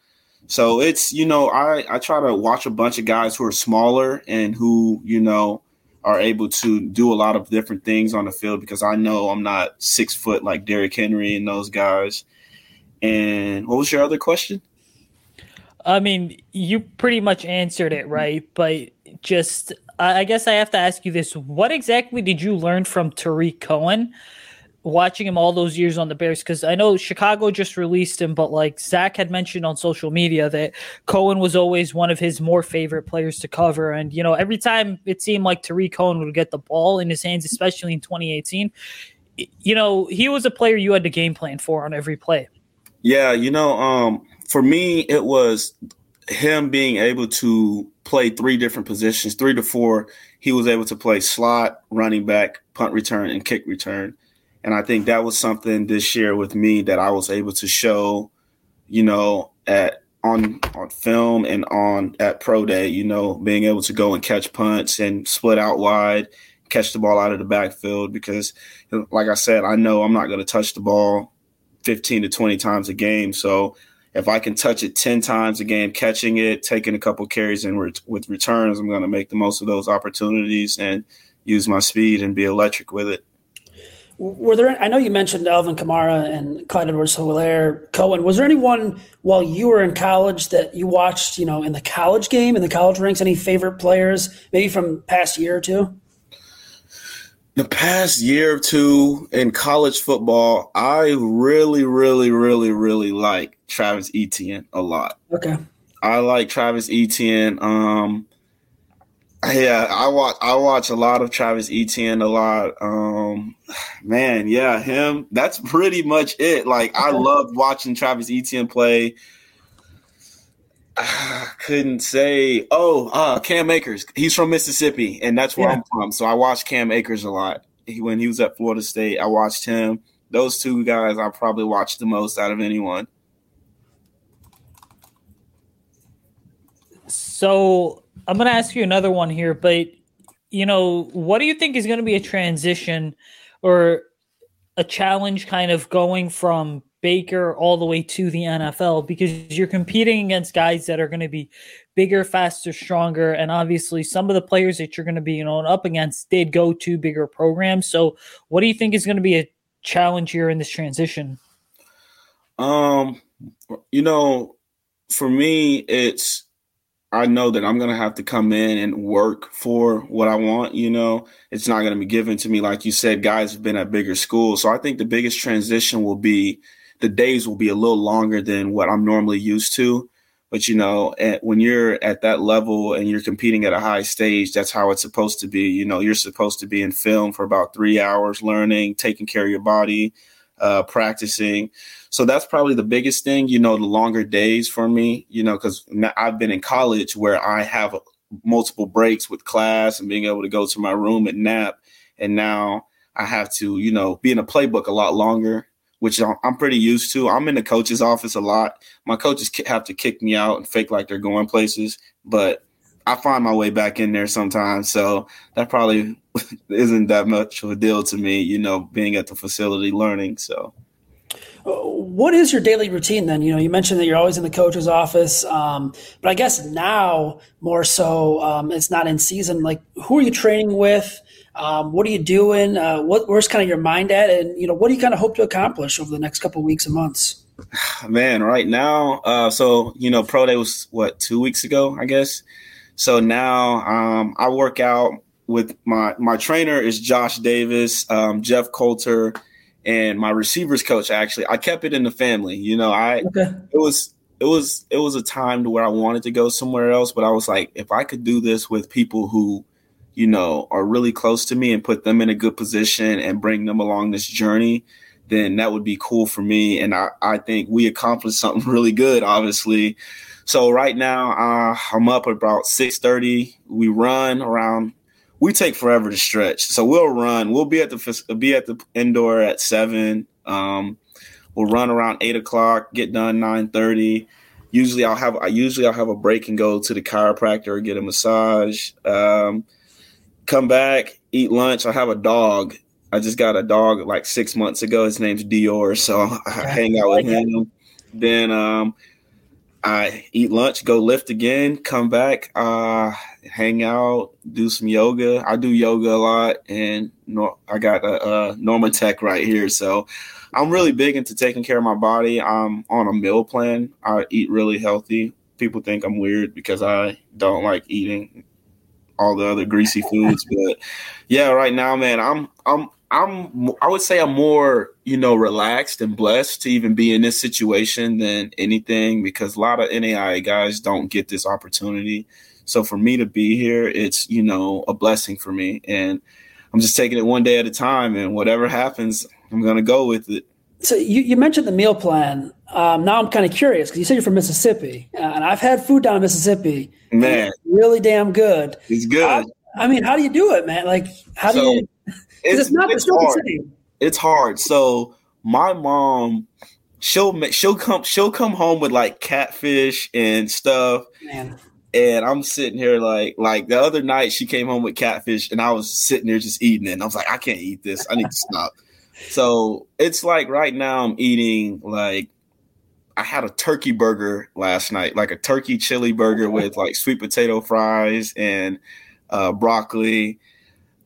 So it's you know I I try to watch a bunch of guys who are smaller and who you know are able to do a lot of different things on the field because I know I'm not six foot like Derrick Henry and those guys. And what was your other question? I mean, you pretty much answered it right, but just I guess I have to ask you this: What exactly did you learn from Tarik Cohen? Watching him all those years on the Bears, because I know Chicago just released him, but like Zach had mentioned on social media that Cohen was always one of his more favorite players to cover. And, you know, every time it seemed like Tarik Cohen would get the ball in his hands, especially in 2018, you know, he was a player you had to game plan for on every play. Yeah, you know, um, for me, it was him being able to play three different positions, three to four. He was able to play slot, running back, punt return, and kick return. And I think that was something this year with me that I was able to show, you know, at on on film and on at pro day, you know, being able to go and catch punts and split out wide, catch the ball out of the backfield because like I said, I know I'm not going to touch the ball 15 to 20 times a game. So if I can touch it 10 times a game, catching it, taking a couple carries and with returns, I'm going to make the most of those opportunities and use my speed and be electric with it. Were there? I know you mentioned Alvin Kamara and Clyde Edwards-Helaire, Cohen. Was there anyone while you were in college that you watched, you know, in the college game, in the college ranks? Any favorite players, maybe from past year or two? the past year or two in college football, I really, really, really, really like Travis Etienne a lot. Okay. I like Travis Etienne. Um, yeah, I watch I watch a lot of Travis Etienne a lot. Um, man, yeah, him. That's pretty much it. Like I love watching Travis Etienne play. I couldn't say. Oh, uh, Cam Akers. He's from Mississippi, and that's where yeah. I'm from. So I watched Cam Akers a lot. He, when he was at Florida State, I watched him. Those two guys I probably watched the most out of anyone. So I'm going to ask you another one here, but you know, what do you think is going to be a transition or a challenge kind of going from Baker all the way to the NFL because you're competing against guys that are going to be bigger, faster, stronger, and obviously some of the players that you're going to be you know up against did go to bigger programs. So, what do you think is going to be a challenge here in this transition? Um, you know, for me, it's I know that I'm going to have to come in and work for what I want. You know, it's not going to be given to me. Like you said, guys have been at bigger schools. So I think the biggest transition will be the days will be a little longer than what I'm normally used to. But you know, at, when you're at that level and you're competing at a high stage, that's how it's supposed to be. You know, you're supposed to be in film for about three hours, learning, taking care of your body, uh, practicing. So that's probably the biggest thing. You know, the longer days for me. You know, because I've been in college where I have multiple breaks with class and being able to go to my room and nap, and now I have to, you know, be in a playbook a lot longer which I'm pretty used to. I'm in the coach's office a lot. My coaches have to kick me out and fake like they're going places, but I find my way back in there sometimes. So that probably isn't that much of a deal to me, you know, being at the facility learning. So. Uh, what is your daily routine then? You know, you mentioned that you're always in the coach's office, um, but I guess now more so, um, it's not in season. Like, who are you training with? Um, what are you doing? Uh, what, where's kind of your mind at? And, you know, what do you kind of hope to accomplish over the next couple weeks and months? Man, right now, uh, so, you know, Pro Day was what, two weeks ago, I guess. So now um, I work out with my, my trainer is Josh Davis, um, Jeff Coulter, and my receivers coach. Actually, I kept it in the family. You know, I, okay. it was, it was, it was a time to where I wanted to go somewhere else, but I was like, if I could do this with people who, you know, are really close to me and put them in a good position and bring them along this journey, then that would be cool for me. And I, I think we accomplished something really good, obviously. So right now, uh, I'm up about 6:30. We run around. We take forever to stretch, so we'll run. We'll be at the be at the indoor at seven. Um, we'll run around eight o'clock. Get done nine thirty. Usually, I'll have I usually I'll have a break and go to the chiropractor or get a massage. Um, come back, eat lunch. I have a dog. I just got a dog like six months ago. His name's Dior, so I hang out with him. Then um, I eat lunch, go lift again, come back, uh, hang out, do some yoga. I do yoga a lot, and I got a, a Normatec right here, so I'm really big into taking care of my body. I'm on a meal plan. I eat really healthy. People think I'm weird because I don't like eating all the other greasy foods. But yeah, right now, man, I'm I'm I'm I would say I'm more, you know, relaxed and blessed to even be in this situation than anything because a lot of NAIA guys don't get this opportunity. So for me to be here, it's, you know, a blessing for me. And I'm just taking it one day at a time and whatever happens, I'm gonna go with it. So you, you mentioned the meal plan. Um, now I'm kind of curious because you said you're from Mississippi, uh, and I've had food down in Mississippi. Man, really damn good. It's good. I, I, mean, how do you do it, man? Like, how so, do you? It's, it's, not. It's, it's hard. It's hard. So my mom, she'll she'll come she'll come home with like catfish and stuff. Man. And I'm sitting here like like the other night she came home with catfish and I was sitting there just eating it. And I was like, I can't eat this. I need to stop. So it's like right now I'm eating like I had a turkey burger last night, like a turkey chili burger with like sweet potato fries and uh, broccoli.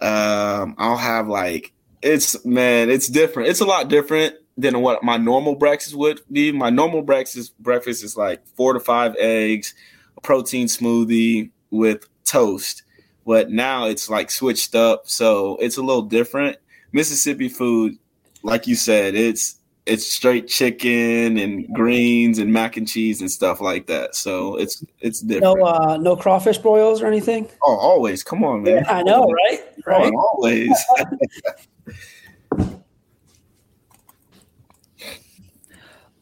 Um, I'll have like it's man, it's different. It's a lot different than what my normal breakfast would be. My normal breakfast breakfast is like four to five eggs, a protein smoothie with toast. But now it's like switched up, so it's a little different. Mississippi food like you said, it's it's straight chicken and greens and mac and cheese and stuff like that. So it's it's different. No, uh, no crawfish broils or anything. Oh, always. Come on, man. Yeah, I know, right? Right. Oh, always.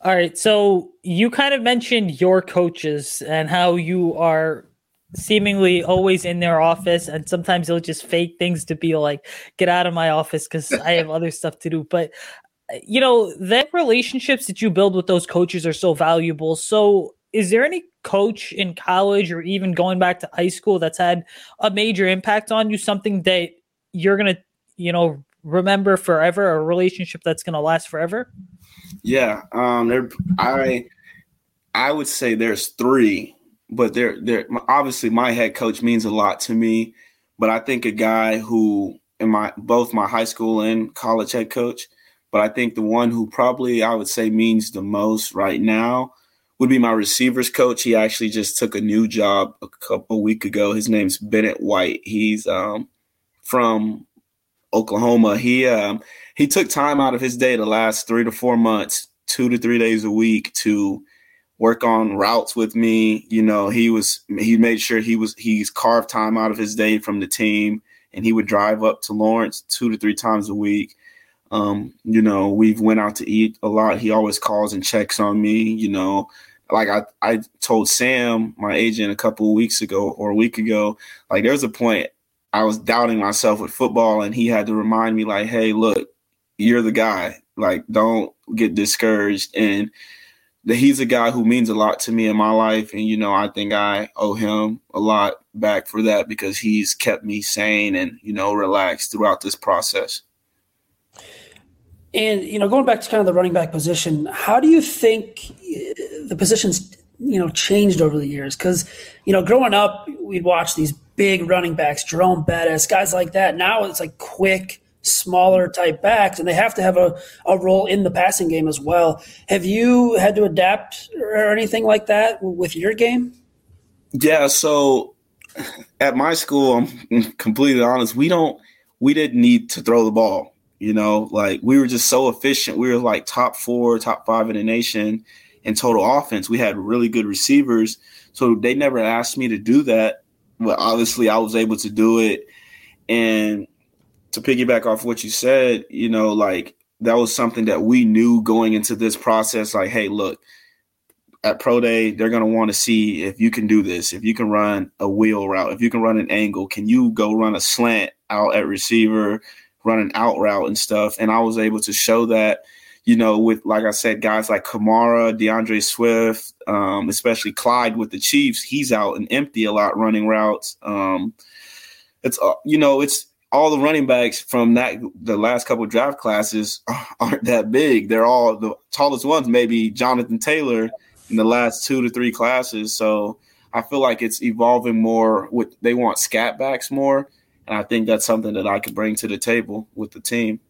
All right. So you kind of mentioned your coaches and how you are seemingly always in their office and sometimes they'll just fake things to be like get out of my office because i have other stuff to do but you know that relationships that you build with those coaches are so valuable so is there any coach in college or even going back to high school that's had a major impact on you something that you're gonna you know remember forever a relationship that's gonna last forever yeah um there i i would say there's three but they're they're obviously my head coach means a lot to me. But I think a guy who in my both my high school and college head coach, but I think the one who probably I would say means the most right now would be my receivers coach. He actually just took a new job a couple week ago. His name's Bennett White. He's um, from Oklahoma. He um, he took time out of his day the last three to four months, two to three days a week to work on routes with me. You know, he was he made sure he was he's carved time out of his day from the team, and he would drive up to Lawrence two to three times a week. Um, you know, we've went out to eat a lot. He always calls and checks on me. You know, like I I told Sam, my agent, a couple weeks ago or a week ago, like there's a point I was doubting myself with football, and he had to remind me, like, hey, look, you're the guy. Like, don't get discouraged and he's a guy who means a lot to me in my life. And, you know, I think I owe him a lot back for that because he's kept me sane and, you know, relaxed throughout this process. And, you know, going back to kind of the running back position, how do you think uh, the positions, you know, changed over the years? Because, you know, growing up, we'd watch these big running backs, Jerome Bettis, guys like that. Now it's like quick, smaller type backs, and they have to have a, a role in the passing game as well. Have you had to adapt or anything like that with your game? Yeah, so at my school, I'm completely honest, we don't we didn't need to throw the ball. You know, like we were just so efficient. We were like top four, top five in the nation in total offense. We had really good receivers. So they never asked me to do that. But obviously I was able to do it. And to piggyback off what you said, you know, like that was something that we knew going into this process. Like, hey, look, at pro day, they're going to want to see if you can do this, if you can run a wheel route, if you can run an angle, can you go run a slant out at receiver, run an out route and stuff. And I was able to show that, you know, with, like I said, guys like Kamara, D'Andre Swift, um, especially Clyde with the Chiefs, he's out and empty a lot running routes. Um, it's, uh, you know, it's, all the running backs from that the last couple draft classes aren't that big. They're all the tallest ones, maybe Jonathan Taylor in the last two to three classes. So I feel like it's evolving more. With they want scat backs more, and I think that's something that I could bring to the table with the team.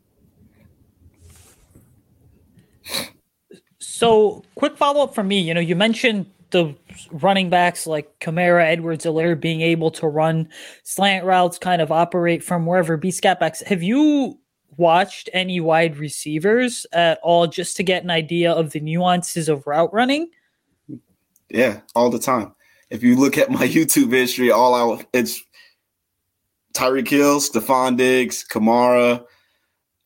So, quick follow up from me. You know, you mentioned the running backs like Kamara, Edwards, Helaire being able to run slant routes, kind of operate from wherever B scat backs. Have you watched any wide receivers at all just to get an idea of the nuances of route running? Yeah, all the time. If you look at my YouTube history, all I it's Tyreek Hill, Stefon Diggs, Kamara,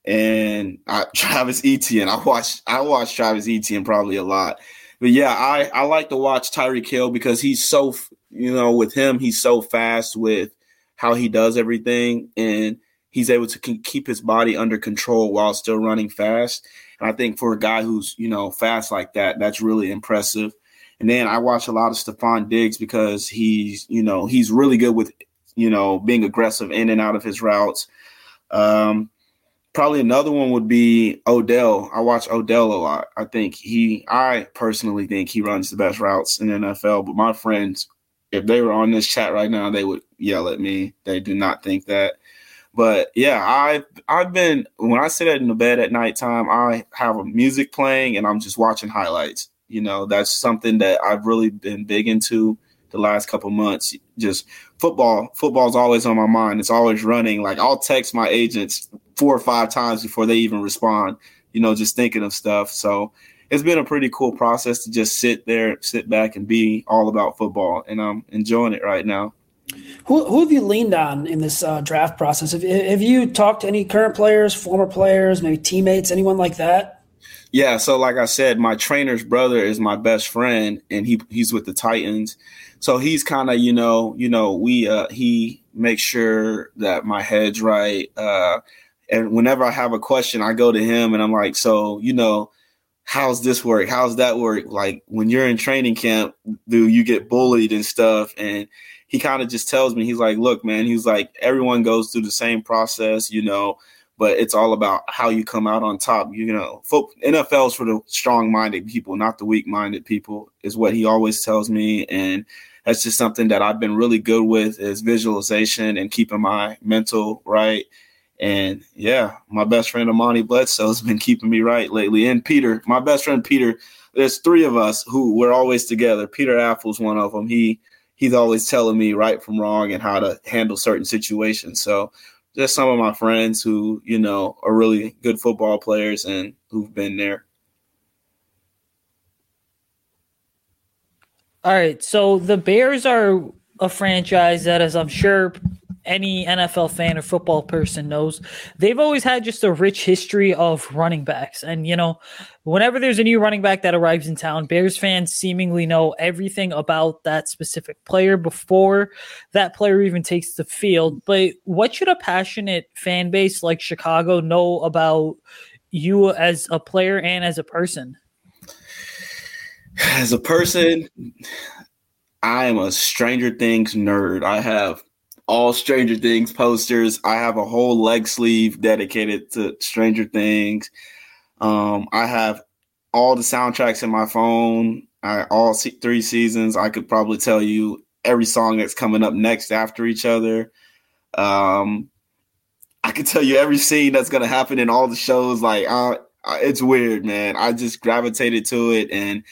and Travis Etienne. I watch I watch Travis Etienne probably a lot. But yeah, I, I like to watch Tyreek Hill because he's so you know with him he's so fast with how he does everything and he's able to keep his body under control while still running fast. And I think for a guy who's you know fast like that, that's really impressive. And then I watch a lot of Stefon Diggs because he's you know he's really good with you know being aggressive in and out of his routes. Um, probably another one would be Odell. I watch Odell a lot. I think he, I personally think he runs the best routes in the NFL. But my friends, if they were on this chat right now, they would yell at me. They do not think that. But yeah, I've I've been when I sit in the bed at nighttime, I have music playing and I'm just watching highlights. You know, that's something that I've really been big into the last couple months. Just football, football's always on my mind. It's always running. Like I'll text my agents four or five times before they even respond, you know, just thinking of stuff. So it's been a pretty cool process to just sit there, sit back and be all about football. And I'm enjoying it right now. Who, who have you leaned on in this uh, draft process? Have, have you talked to any current players, former players, maybe teammates, anyone like that? Yeah, so like I said, my trainer's brother is my best friend, and he he's with the Titans. So he's kind of you know you know we uh, he makes sure that my head's right. Uh, and whenever I have a question, I go to him and I'm like, so, you know, how's this work? How's that work? Like when you're in training camp, do you get bullied and stuff? And he kind of just tells me, he's like, look, man, he's like, everyone goes through the same process, you know, but it's all about how you come out on top. You know, NFL's for the strong minded people, not the weak minded people, is what he always tells me. And that's just something that I've been really good with is visualization and keeping my mental right and yeah, my best friend Amani Bledsoe has been keeping me right lately. And Peter, my best friend Peter, there's three of us who we're always together. Peter Apple's one of them. He he's always telling me right from wrong and how to handle certain situations. So just some of my friends who, you know, are really good football players and who've been there. All right. So the Bears are a franchise that, as I'm sure any NFL fan or football person knows, they've always had just a rich history of running backs. And, you know, whenever there's a new running back that arrives in town, Bears fans seemingly know everything about that specific player before that player even takes the field. But what should a passionate fan base like Chicago know about you as a player and as a person? As a person, I am a Stranger Things nerd. I have all Stranger Things posters. I have a whole leg sleeve dedicated to Stranger Things. Um, I have all the soundtracks in my phone. I all three seasons. I could probably tell you every song that's coming up next after each other. Um, I could tell you every scene that's gonna happen in all the shows. Like, it's weird, man. I just gravitated to it, and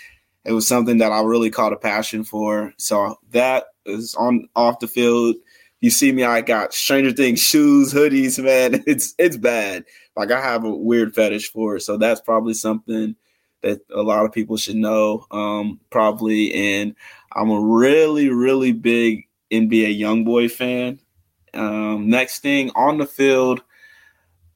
it was something that I really caught a passion for. So that is on off the field you see me, I got Stranger Things shoes, hoodies, man. It's it's bad. Like I have a weird fetish for it. So that's probably something that a lot of people should know. Um, probably. And I'm a really, really big NBA YoungBoy fan. Um, next thing on the field,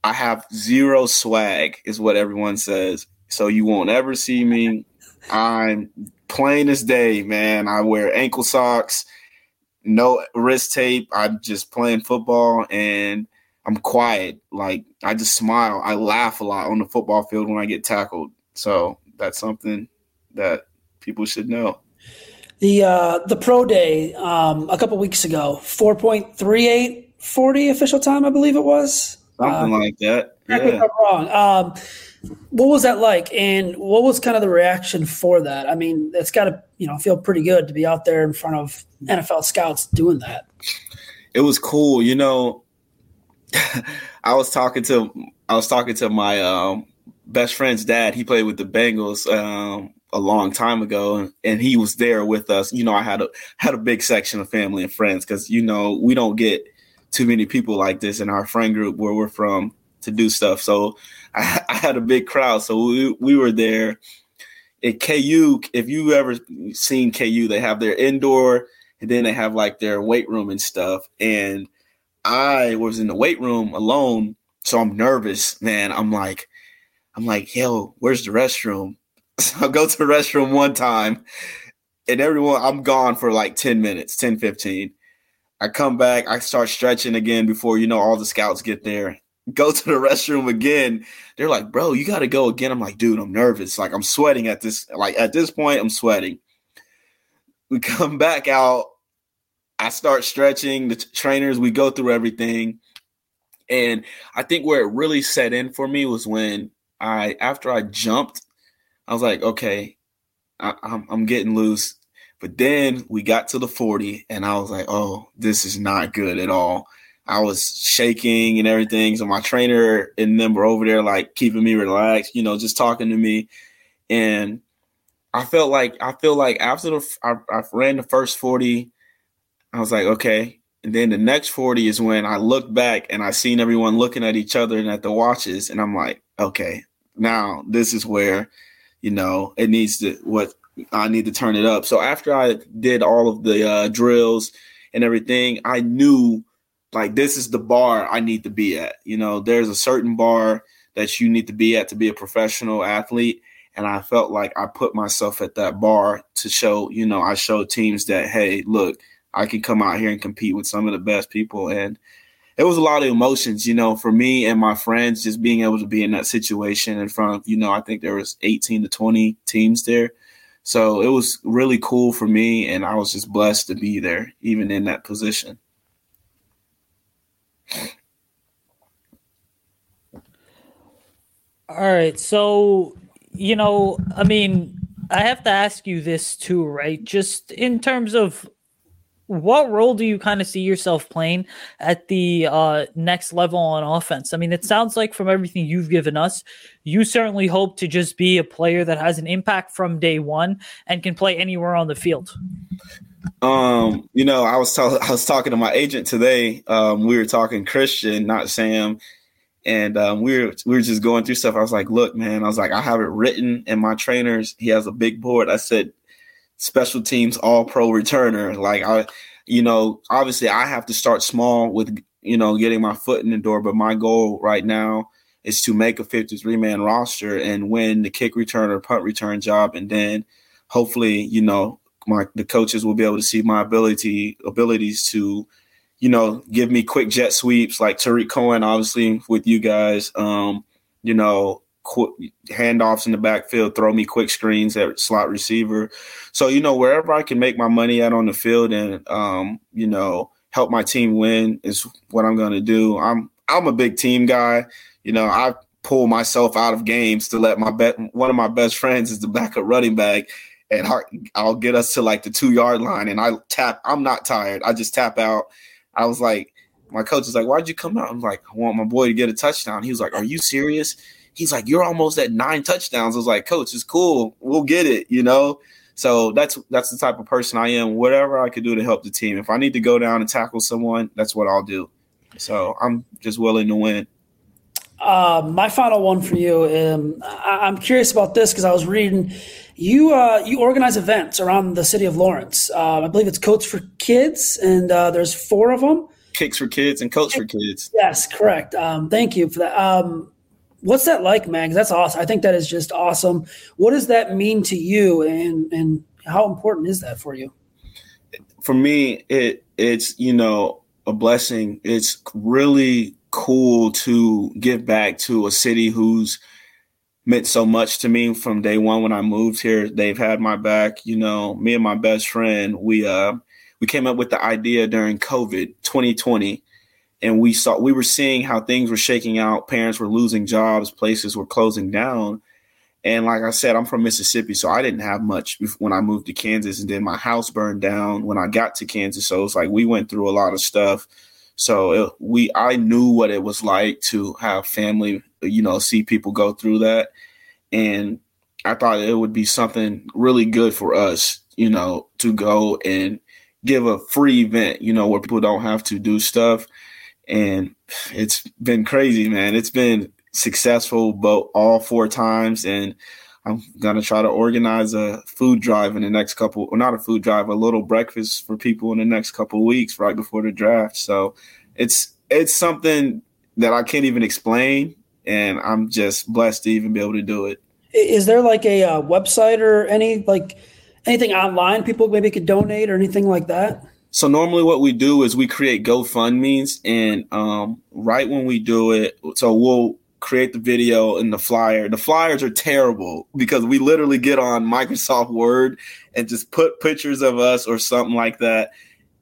I have zero swag, is what everyone says. So you won't ever see me. I'm plain as day, man. I wear ankle socks no wrist tape. I'm just playing football and I'm quiet. Like I just smile. I laugh a lot on the football field when I get tackled. So that's something that people should know. The uh, the pro day um, a couple weeks ago, four point three eight forty official time, I believe it was. Something uh, like that. Yeah. I'm wrong. Um, what was that like, and what was kind of the reaction for that? I mean, it's got to you know feel pretty good to be out there in front of NFL scouts doing that. It was cool, you know. I was talking to I was talking to my um, best friend's dad. He played with the Bengals um, a long time ago and he was there with us you know i had a had a big section of family and friends because you know we don't get too many people like this in our friend group where we're from to do stuff so i, I had a big crowd so we, we were there at ku if you ever seen ku they have their indoor and then they have like their weight room and stuff and i was in the weight room alone so i'm nervous man i'm like i'm like yo where's the restroom so I go to the restroom one time and everyone, I'm gone for like 10 minutes, 10, 15. I come back, I start stretching again before, you know, all the scouts get there. Go to the restroom again. They're like, bro, you got to go again. I'm like, dude, I'm nervous. Like, I'm sweating at this. Like, at this point, I'm sweating. We come back out. I start stretching. The t- trainers, we go through everything. And I think where it really set in for me was when I, after I jumped, I was like, okay, I, I'm, I'm getting loose. But then we got to the 40, and I was like, oh, this is not good at all. I was shaking and everything. So my trainer and them were over there, like keeping me relaxed, you know, just talking to me. And I felt like I feel like after the I, I ran the first 40, I was like, okay. And then the next 40 is when I look back and I seen everyone looking at each other and at the watches, and I'm like, okay, now this is where you know, it needs to what I need to turn it up. So after I did all of the uh, drills and everything, I knew like this is the bar I need to be at. You know, there's a certain bar that you need to be at to be a professional athlete. And I felt like I put myself at that bar to show, you know, I showed teams that, hey, look, I can come out here and compete with some of the best people. And it was a lot of emotions, you know, for me and my friends, just being able to be in that situation in front of, you know, I think there was 18 to 20 teams there. So it was really cool for me, and I was just blessed to be there, even in that position. All right. So, you know, I mean, I have to ask you this too, right? Just in terms of what role do you kind of see yourself playing at the uh, next level on offense? I mean, it sounds like from everything you've given us, you certainly hope to just be a player that has an impact from day one and can play anywhere on the field. Um, you know, I was ta- I was talking to my agent today. Um, we were talking Christian, not Sam, and um, we were we were just going through stuff. I was like, "Look, man," I was like, "I have it written." And my trainers, he has a big board. I said, special teams all pro returner. Like I, you know, obviously I have to start small with, you know, getting my foot in the door, but my goal right now is to make a 53 man roster and win the kick return or punt return job. And then hopefully, you know, my, the coaches will be able to see my ability, abilities to, you know, give me quick jet sweeps like Tarik Cohen, obviously with you guys, um, you know, qu- handoffs in the backfield, throw me quick screens at slot receiver. So, you know, wherever I can make my money at on the field and, um, you know, help my team win is what I'm going to do. I'm, I'm a big team guy. You know, I pull myself out of games to let my bet. One of my best friends is the backup running back and I'll get us to like the two yard line and I tap. I'm not tired. I just tap out. I was like, my coach was like, "Why'd you come out?" I'm like, "I want my boy to get a touchdown." He was like, "Are you serious?" he's like, "You're almost at nine touchdowns." I was like, "Coach, it's cool. We'll get it." You know. So that's that's the type of person I am. Whatever I could do to help the team. If I need to go down and tackle someone, that's what I'll do. So I'm just willing to win. Uh, my final one for you. Um, I, am curious about this because I was reading you. Uh, you organize events around the city of Lawrence. Uh, I believe it's Coats for Kids, and uh, there's four of them. Kicks for Kids and Coats for Kids. Yes, correct. Um, thank you for that. Um, What's that like, Mags? That's awesome. I think that is just awesome. What does that mean to you, and and how important is that for you? For me, it it's you know a blessing. It's really cool to give back to a city who's meant so much to me from day one when I moved here. They've had my back. You know, me and my best friend, we uh we came up with the idea during COVID 2020 and we saw we were seeing how things were shaking out parents were losing jobs places were closing down and like i said i'm from mississippi so i didn't have much when i moved to kansas and then my house burned down when i got to kansas so it's like we went through a lot of stuff so it, we i knew what it was like to have family you know see people go through that and I thought it would be something really good for us, you know, to go and give a free event, you know, where people don't have to do stuff. And it's been crazy, man. It's been successful, both all four times. And I'm gonna try to organize a food drive in the next couple, or not a food drive, a little breakfast for people in the next couple weeks, right before the draft. So it's it's something that I can't even explain, and I'm just blessed to even be able to do it. Is there like a uh, website or any like anything online people maybe could donate or anything like that? So normally what we do is we create GoFundMe's and um, right when we do it, so we'll create the video and the flyer. The flyers are terrible because we literally get on Microsoft Word and just put pictures of us or something like that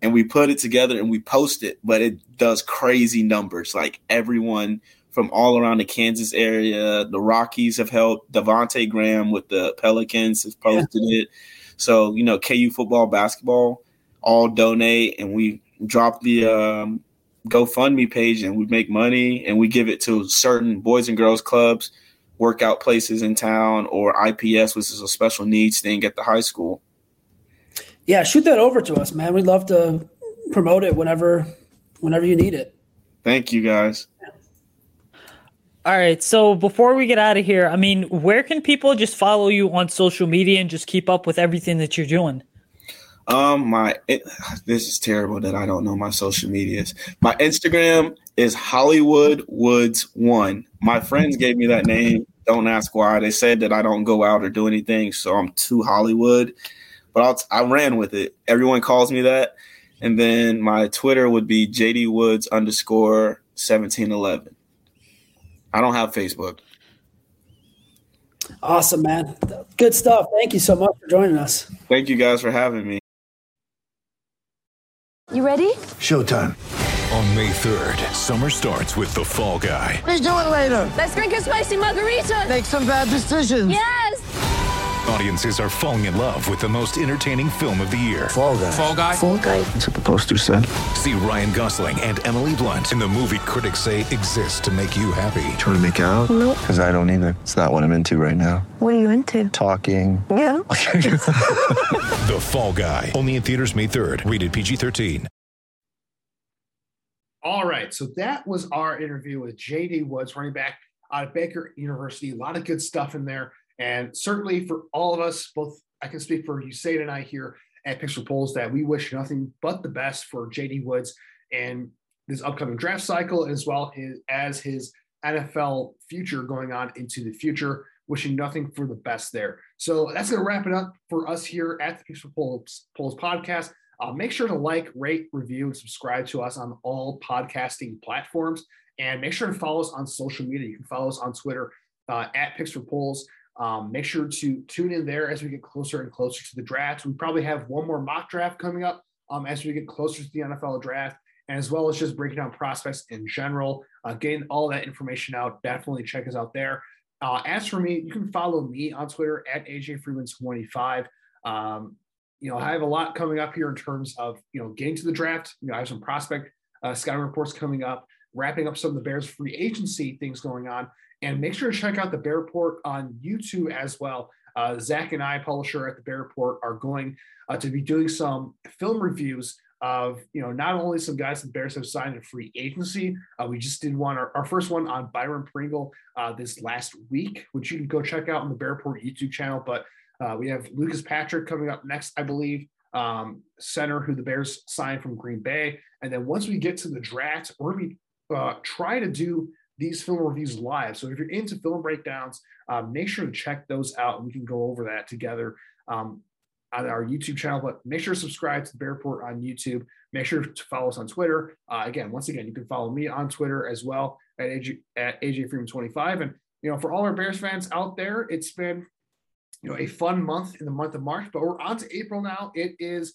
and we put it together and we post it, but it does crazy numbers. Like everyone from all around the Kansas area, the Rockies have helped. Devonte Graham with the Pelicans has posted yeah. it. So, you know, KU football, basketball all donate and we drop the um, GoFundMe page and we make money and we give it to certain boys and girls clubs, workout places in town, or IPS, which is a special needs thing at the high school. Yeah, shoot that over to us, man. We'd love to promote it whenever whenever you need it. Thank you guys. All right. So before we get out of here, I mean, where can people just follow you on social media and just keep up with everything that you're doing? Um, my it, this is terrible that I don't know my social medias. My Instagram is Hollywood Woods One. My friends gave me that name. Don't ask why. They said that I don't go out or do anything, so I'm too Hollywood. But I'll, I ran with it. Everyone calls me that. And then my Twitter would be JD Woods underscore seventeen eleven. I don't have Facebook. Awesome, man. Good stuff. Thank you so much for joining us. Thank you guys for having me. You ready? Showtime. On May 3rd, summer starts with The Fall Guy. Let's do it later. Let's drink a spicy margarita. Make some bad decisions. Yes. Audiences are falling in love with the most entertaining film of the year. Fall Guy. Fall Guy. Fall Guy. That's what the poster said. See Ryan Gosling and Emily Blunt in the movie critics say exists to make you happy. Trying to make it out? Nope. Because I don't either. It's not what I'm into right now. What are you into? Talking. Yeah. the Fall Guy. Only in theaters May 3rd. Rated PG 13. All right. So that was our interview with JD Woods, running back out of Baker University. A lot of good stuff in there. And certainly for all of us, both I can speak for Usaid and I here at for Poles that we wish nothing but the best for JD Woods and this upcoming draft cycle, as well as his NFL future going on into the future. Wishing nothing for the best there. So that's going to wrap it up for us here at the for Poles, Poles podcast. Uh, make sure to like, rate, review, and subscribe to us on all podcasting platforms. And make sure to follow us on social media. You can follow us on Twitter uh, at Picks for Poles. Um, make sure to tune in there as we get closer and closer to the draft. We probably have one more mock draft coming up um, as we get closer to the NFL draft, and as well as just breaking down prospects in general. Uh, getting all that information out, definitely check us out there. Uh, as for me, you can follow me on Twitter at AJ Freeman25. Um, you know, I have a lot coming up here in terms of, you know, getting to the draft. You know, I have some prospect uh, scouting reports coming up, wrapping up some of the Bears free agency things going on. And make sure to check out the Bear Report on YouTube as well. Uh, Zach and I, publisher at the Bear Report, are going uh, to be doing some film reviews of, you know, not only some guys the Bears have signed in free agency. Uh, we just did one, our, our, first one on Byron Pringle uh, this last week, which you can go check out on the Bear Report YouTube channel. But uh, we have Lucas Patrick coming up next, I believe, um, center who the Bears signed from Green Bay. And then once we get to the draft, we're going to uh, try to do these film reviews live. So if you're into film breakdowns, um, make sure to check those out. And we can go over that together um, on our YouTube channel. But make sure to subscribe to the Bear on YouTube. Make sure to follow us on Twitter. Uh, again, once again, you can follow me on Twitter as well at AJ, at AJ Freeman 25. And you know, for all our Bears fans out there, it's been you know a fun month in the month of March, but we're on to April now. It is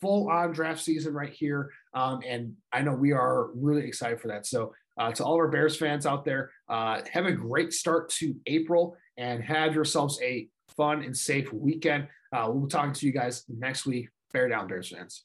full on draft season right here, um, and I know we are really excited for that. So uh, to all of our Bears fans out there, uh, have a great start to April and have yourselves a fun and safe weekend. Uh, we'll be talking to you guys next week. Bear down, Bears fans.